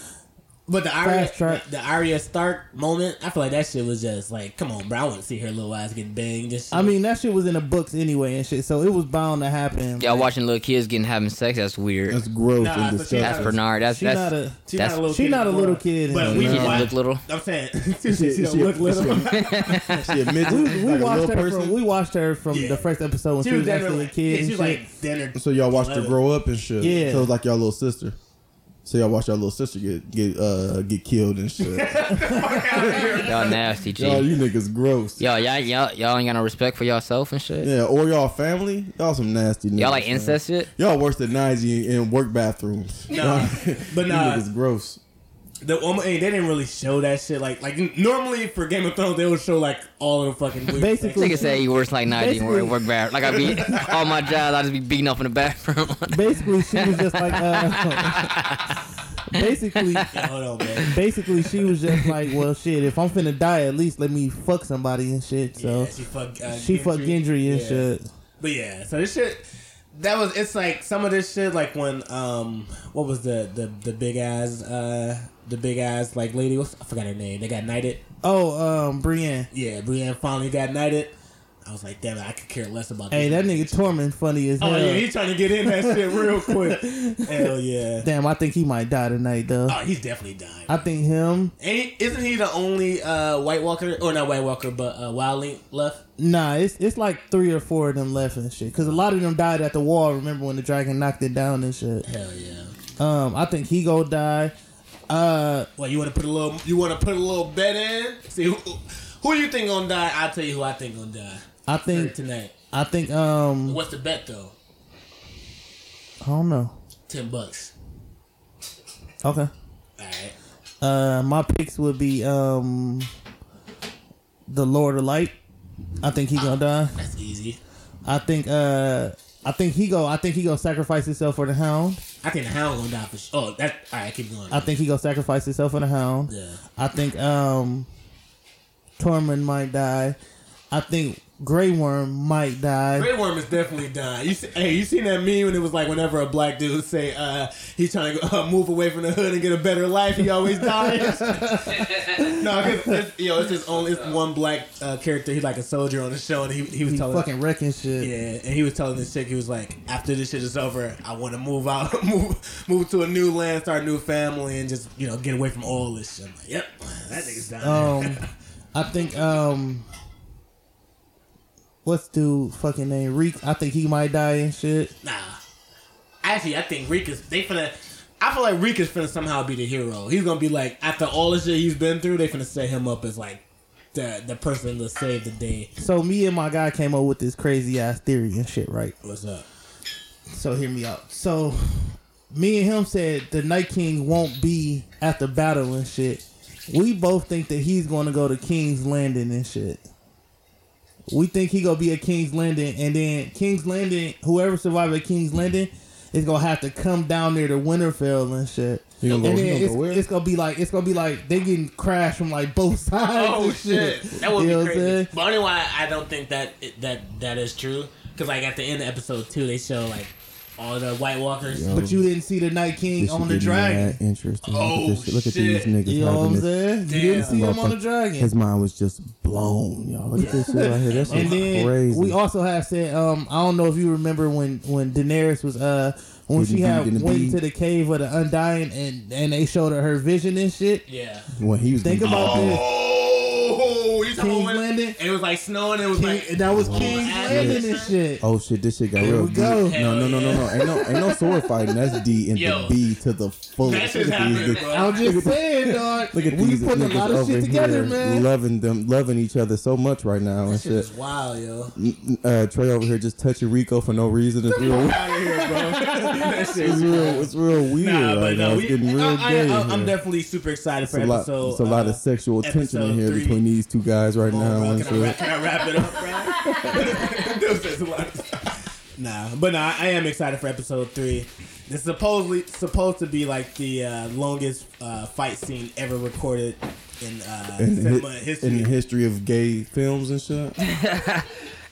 But the Arya, Fast track. the, the Arya Stark moment, I feel like that shit was just like, come on, bro. I want to see her little ass getting banged. and shit. I mean, that shit was in the books anyway and shit, so it was bound to happen. Y'all Like, watching little kids getting having sex? That's weird. That's gross Nah, and but she disgusting. That's Bernard. That's She that's not a- She's that's not a little she kid not a little kid But anymore. we she can just watch. look little. I'm saying, She, she she, don't look little. she a midget, We, we like a watched little her person. from we watched her from Yeah. the first episode when she, She was was actually a definitely kid. Yeah, she was like dinner. so y'all watched her grow up and shit. Yeah. So it was like y'all little sister. So y'all watch y'all little sister get get uh get killed and shit. Y'all nasty, G. y'all, you niggas gross. Yo, y'all, y'all, y'all ain't got no respect for yourself and shit. Yeah, or y'all family. Y'all some nasty niggas. Y'all like man. incest shit? Y'all worse than Najee in work bathrooms. Nah, but you niggas gross. The um, hey, they didn't really show that shit. Like, like normally for Game of Thrones, they would show like all of the fucking weird Basically- Nigga say he works like 90 and Basically- work, work bad. Like I be all my jobs, I just be beating up in the bathroom. Basically, she was just like. Uh, basically, sex. Hold on, man. basically, she was just like, well, shit. If I'm finna die, at least let me fuck somebody and shit. So yeah, she fucked. Uh, she fucked Gendry and Yeah. shit. But yeah, so this shit. That was. It's like some of this shit. Like when um, what was the the the big ass uh the big ass like lady? What's, I forgot her name. They got knighted. Oh, um, Brienne. Yeah, Brienne finally got knighted. I was like, damn it, I could care less about. That. Hey, that nigga Tormund funny as Oh hell. yeah, he trying to get in that shit real quick. Hell yeah. Damn, I think he might die tonight though. Oh, he's definitely dying. I think him. Ain't isn't he the only uh, White Walker or not White Walker but uh, Wildling left? Nah, it's it's like three or four of them left and shit. Cause a lot of them died at the wall. Remember when the dragon knocked it down and shit. Hell yeah. Um, I think he go die. Uh, Well, you want to put a little you want to put a little bet in? See who who you think gonna die? I'll tell you who I think gonna die I think tonight. I think um What's the bet though? I don't know. Ten bucks. Okay. All right. Uh, my picks would be um the Lord of Light. I think he gonna die. That's easy. I think uh I think he go. I think he gonna sacrifice himself for the Hound. I think the Hound gonna die for sure. Oh, that all right. Keep going. I think he gonna sacrifice himself for the Hound. yeah. I think um Tormund might die. I think Grey Worm might die. Grey Worm is definitely dying. You see, hey, you seen that meme when it was like whenever a black dude say uh, he's trying to uh, move away from the hood and get a better life, he always dies. no, cause it's, you know it's his only it's one black uh, character. He's like a soldier on the show, and he he was He telling fucking wrecking shit. yeah, and he was telling this chick he was like, after this shit is over, I want to move out, move move to a new land, start a new family, and just you know get away from all this shit. I'm like, yep, that nigga's dying. Um, I think um, what's dude fucking name Reek? I think he might die and shit. Nah. Actually, I think Reek is they finna. I feel like Reek is finna somehow be the hero. He's gonna be like after all the shit he's been through, they finna set him up as like the the person to save the day. So me and my guy came up with this crazy ass theory and shit, right? What's up? So hear me out. So me and him said the Night King won't be at the battle and shit. We both think that he's to go to King's Landing and shit. We think he gonna be at King's Landing, and then King's Landing, whoever survived at King's Landing, is gonna have to come down there to Winterfell and shit. He gonna go- and he then gonna it's, go where? it's gonna be like it's gonna be like they getting crashed from like both sides. Oh and shit, that would You be crazy. saying? But only why I don't think that that that is true because like at the end of episode two, they show like all the White Walkers. But you didn't see the Night King on the dragon. mad Interesting. Oh, look at, this, look at shit. these niggas. You know what I'm saying? You didn't see him on the dragon. His mind was just blown, y'all. Look at this shit right here. That's and then crazy. we also have said, um, I don't know if you remember when when Daenerys was uh when she had beat in the went beat. into the cave of the Undying and and they showed her her vision and shit. Yeah. when he was Think about this. Oh, you talking King's about Landing? and it was like snowing. It was King, like that was King's Oh, Landing and shit. Oh shit, this shit got There real we deep. go. No, no, no, no, no. Ain't no ain't no sword fighting. That's D and Yo. the B to the fullest. shit's Look at these happening, niggas- bro. I was just saying, dog. Look at we these putting a lot of shit together, here, man. loving them, loving each other so much right now and That shit shit. is wild, yo. Uh, Trey over here just touching Rico for no reason. It's real. Out bro. It's real. It's real weird Nah, but right now. no, It's getting real I, gay. I, in I'm definitely super excited for It's a lot. episode. It's a lot uh, of sexual tension in here between these two guys right Oh, now. bro, and can, I wrap, can I wrap it up, bro? This is a nah, but nah, I am excited for episode three. This is supposedly supposed to be like the uh, longest uh, fight scene ever recorded in uh, In, the cinema hi- history. in the history of gay films and shit.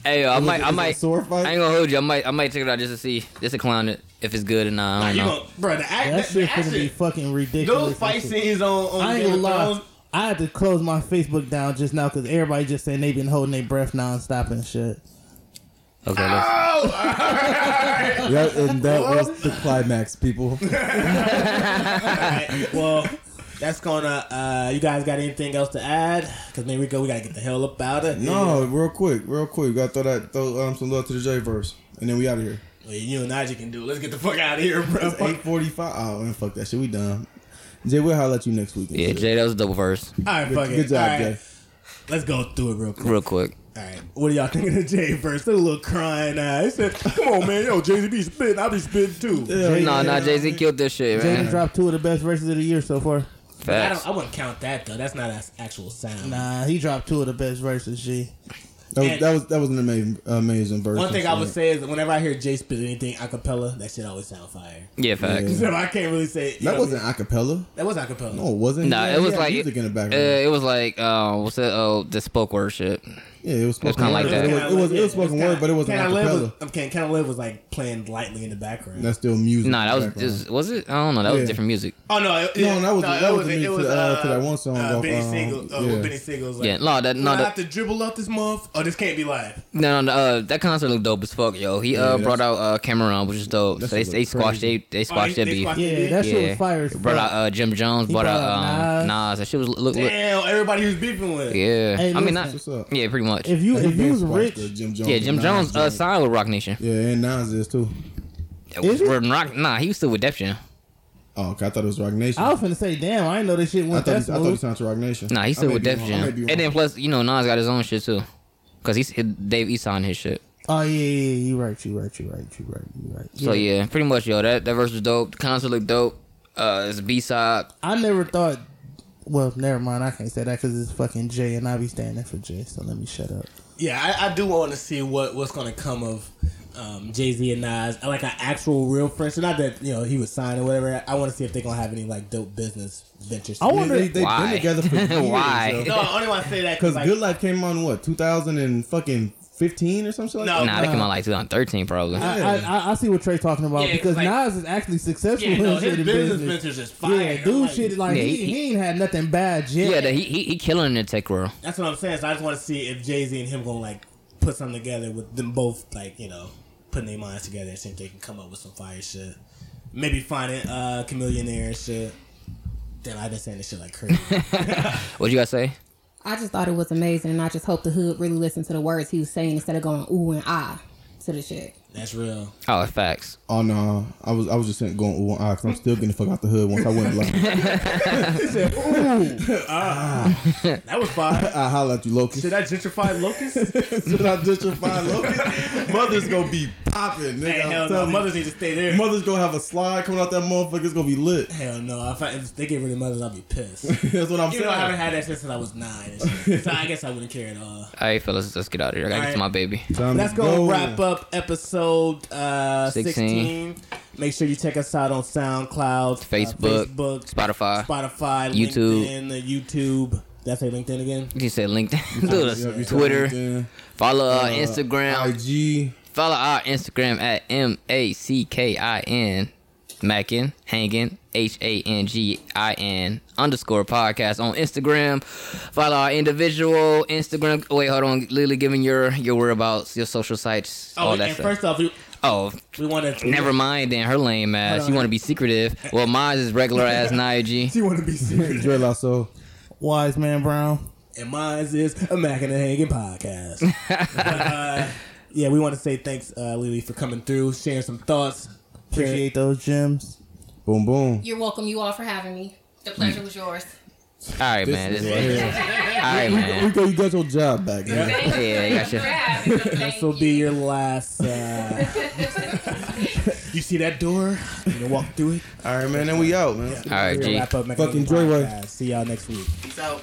Hey, yo, I might, I Is it might, sword fight? I ain't gonna hold you. I might, I might check it out just to see, just to clown it if it's good or not. Nah, I you don't know. gonna, bro, the act, That the, shit the gonna be fucking ridiculous. those fight scenes on, on I ain't Game gonna of lie. Thrones. I had to close my Facebook down just now because everybody just saying they've been holding their breath nonstop and shit. Okay, let's, That, and that was the climax, people. Alright, well, that's gonna. Uh, you guys got anything else to add? Because maybe we go. We gotta get the hell up out of here. No, real quick, real quick. We gotta throw that throw um, some love to the J verse, and then we out of here. Well, you and Najee can do. it. Let's get the fuck out of here, bro. It's eight forty five. Oh man, fuck that shit. We done. Jay, we'll holler at you next week. yeah. Jay, that was a double verse, All right, fuck it. Good job, All right, Jay. Let's go through it real quick. real quick. All right, what are y'all thinking of Jay first? That little crying eyes. He said, "Come on, man, yo, Jay Z be spitting. I be spitting too." Yeah, No, yeah. no, Jay Z killed this shit, Jaden man. dropped two of the best verses of the year so far. I, Facts. don't, I wouldn't count that though. That's not an actual sound. Nah, he dropped two of the best verses. G. That was, And- that was that was an amazing amazing verse. One thing I would say is that whenever I hear Jay spit anything a cappella, that shit always sound fire. Yeah, facts. Yeah. So I can't really say you that know, wasn't acapella. that was a cappella. No, it wasn't. Nah, He it was he like music in the Uh, it was like, uh, what's that? Oh, the spoke word shit. Yeah, it was was spoken kinda like that. It was, it was, it was spoken word, but it wasn't Can I Live was, um, Can, Can I Live was like playing lightly in the background. That's still music. Nah, that was just was it? I don't know. That was Yeah. different music. oh no, it, No, that was- no, that it was the it music was to, uh, to that one song Uh, off, Beanie um, Sigel. Uh, yeah. Beanie Sigel's like, Yeah, no, that no, no, I have to dribble up this month. Oh, this can't be live. No, no, uh, that concert looked dope as fuck, yo. He uh that's- brought out uh Cam'ron, which is dope. So they, they squashed they they squashed they- that beef. Yeah, that shit was fire Brought out uh Jim Jones, brought out um Nas. Nas. That shit was look, look Damn, everybody he was beefing with. yeah. I mean, not yeah, pretty much. If you He if you was rich, Jim Jones. yeah, Jim Jones uh signed with Roc Nation. Yeah, and Nas is too. Is he? Word Rock, nah, he was still with Def Jam. Oh, okay, I thought it was Roc Nation. I was finna say, damn, I didn't know this shit I went thought, that he, I thought he smooth. signed to Roc Nation. Nah, he's I still may with be Def wrong. I Jam. may be And then plus, you know, Nas got his own shit too. Cause he's Dave East on his shit. Oh yeah, yeah, yeah, you right, you right, you right, you right, you right. So yeah, pretty much, yo, that that verse was dope. The concert looked dope. Uh, it's a B side. I never thought. Well, never mind. I can't say that because it's fucking Jay, and I be standing for Jay. So let me shut up. Yeah, I, I do want to see what what's gonna come of um, Jay Z and Nas, like an actual real friendship. Not that you know he was signed or whatever. I want to see if they're gonna have any like dope business ventures. I wonder- They, they, they've been together for years. Why? No, I only want to say that Because like, Good Life came on what 2000 and fucking 15 or something like No, that. Nah, they came out like 2013 probably. I, I, I, I see what Trey's talking about Yeah, because 'cause, like- Nas is actually successful yeah, no, in his business business. ventures is fire. Yeah, dude, Like, shit like Yeah, he, he- he ain't had nothing bad yet. yeah, that he, he he killing in the tech world. That's what I'm saying. So I just want to see if Jay Z and him gonna like put something together with them both, like you know, putting their minds together and see if they can come up with some fire shit. Maybe finding uh chameleon there and shit. Damn, I just saying this shit like crazy. What you gotta say? I just thought it was amazing, and I just hope the hood really listened to the words he was saying instead of going ooh and ah to the shit. That's real. Oh, facts. Oh no, I was I was just saying going ooh and ah, because I'm still getting the fuck out the hood once I went black. That was fire. I holla at you, Locust. Should I gentrify Locust? Should I gentrify Locust? Mother's gonna be popping, nigga. hey, hell no. you. Mothers need to stay there. Mother's gonna have a slide coming out that motherfucker. It's gonna be lit. Hell no. If, I, if they get rid of mothers, I'll be pissed. That's what I'm Even though I haven't had that since I was nine. So I guess I wouldn't care at all. All right, fellas, let's get out of here. I gotta get to my baby. Time That's to gonna go. wrap up episode uh, 16. 16. Make sure you check us out on SoundCloud, uh, Facebook, Facebook, Spotify. Spotify, YouTube. LinkedIn, uh, YouTube. I say LinkedIn again? You said LinkedIn, Dude, Twitter. LinkedIn, Follow our uh, Instagram. IG. Follow our Instagram at M A C K I N Mackin Hangin H A N G I N underscore podcast on Instagram. Follow our individual Instagram. Wait, hold on, Lily, giving your your whereabouts, your social sites, Oh, all and that stuff. first off, we, oh, we want to never mind. Then her lame ass. Hold You want to be secretive? Well, mine is regular ass Nia G. You want to be serious. Dre Lasso. Wise man Brown. and mine is a Mac and a Hanging podcast. But, uh, yeah, we want to say thanks, uh, Lily, for coming through, sharing some thoughts. Appreciate those gems. Boom boom. You're welcome, you all, for having me. The pleasure was yours. All right, man. This This is all right here. right, man. Rico, you got your job back, man. Yeah, you got your. This will be your last. Uh, you see that door? You can walk through it. All right, man. Then we out, man. All right, We'll G. wrap up Fucking Hanging Joyride. Podcast. See y'all next week. Peace out.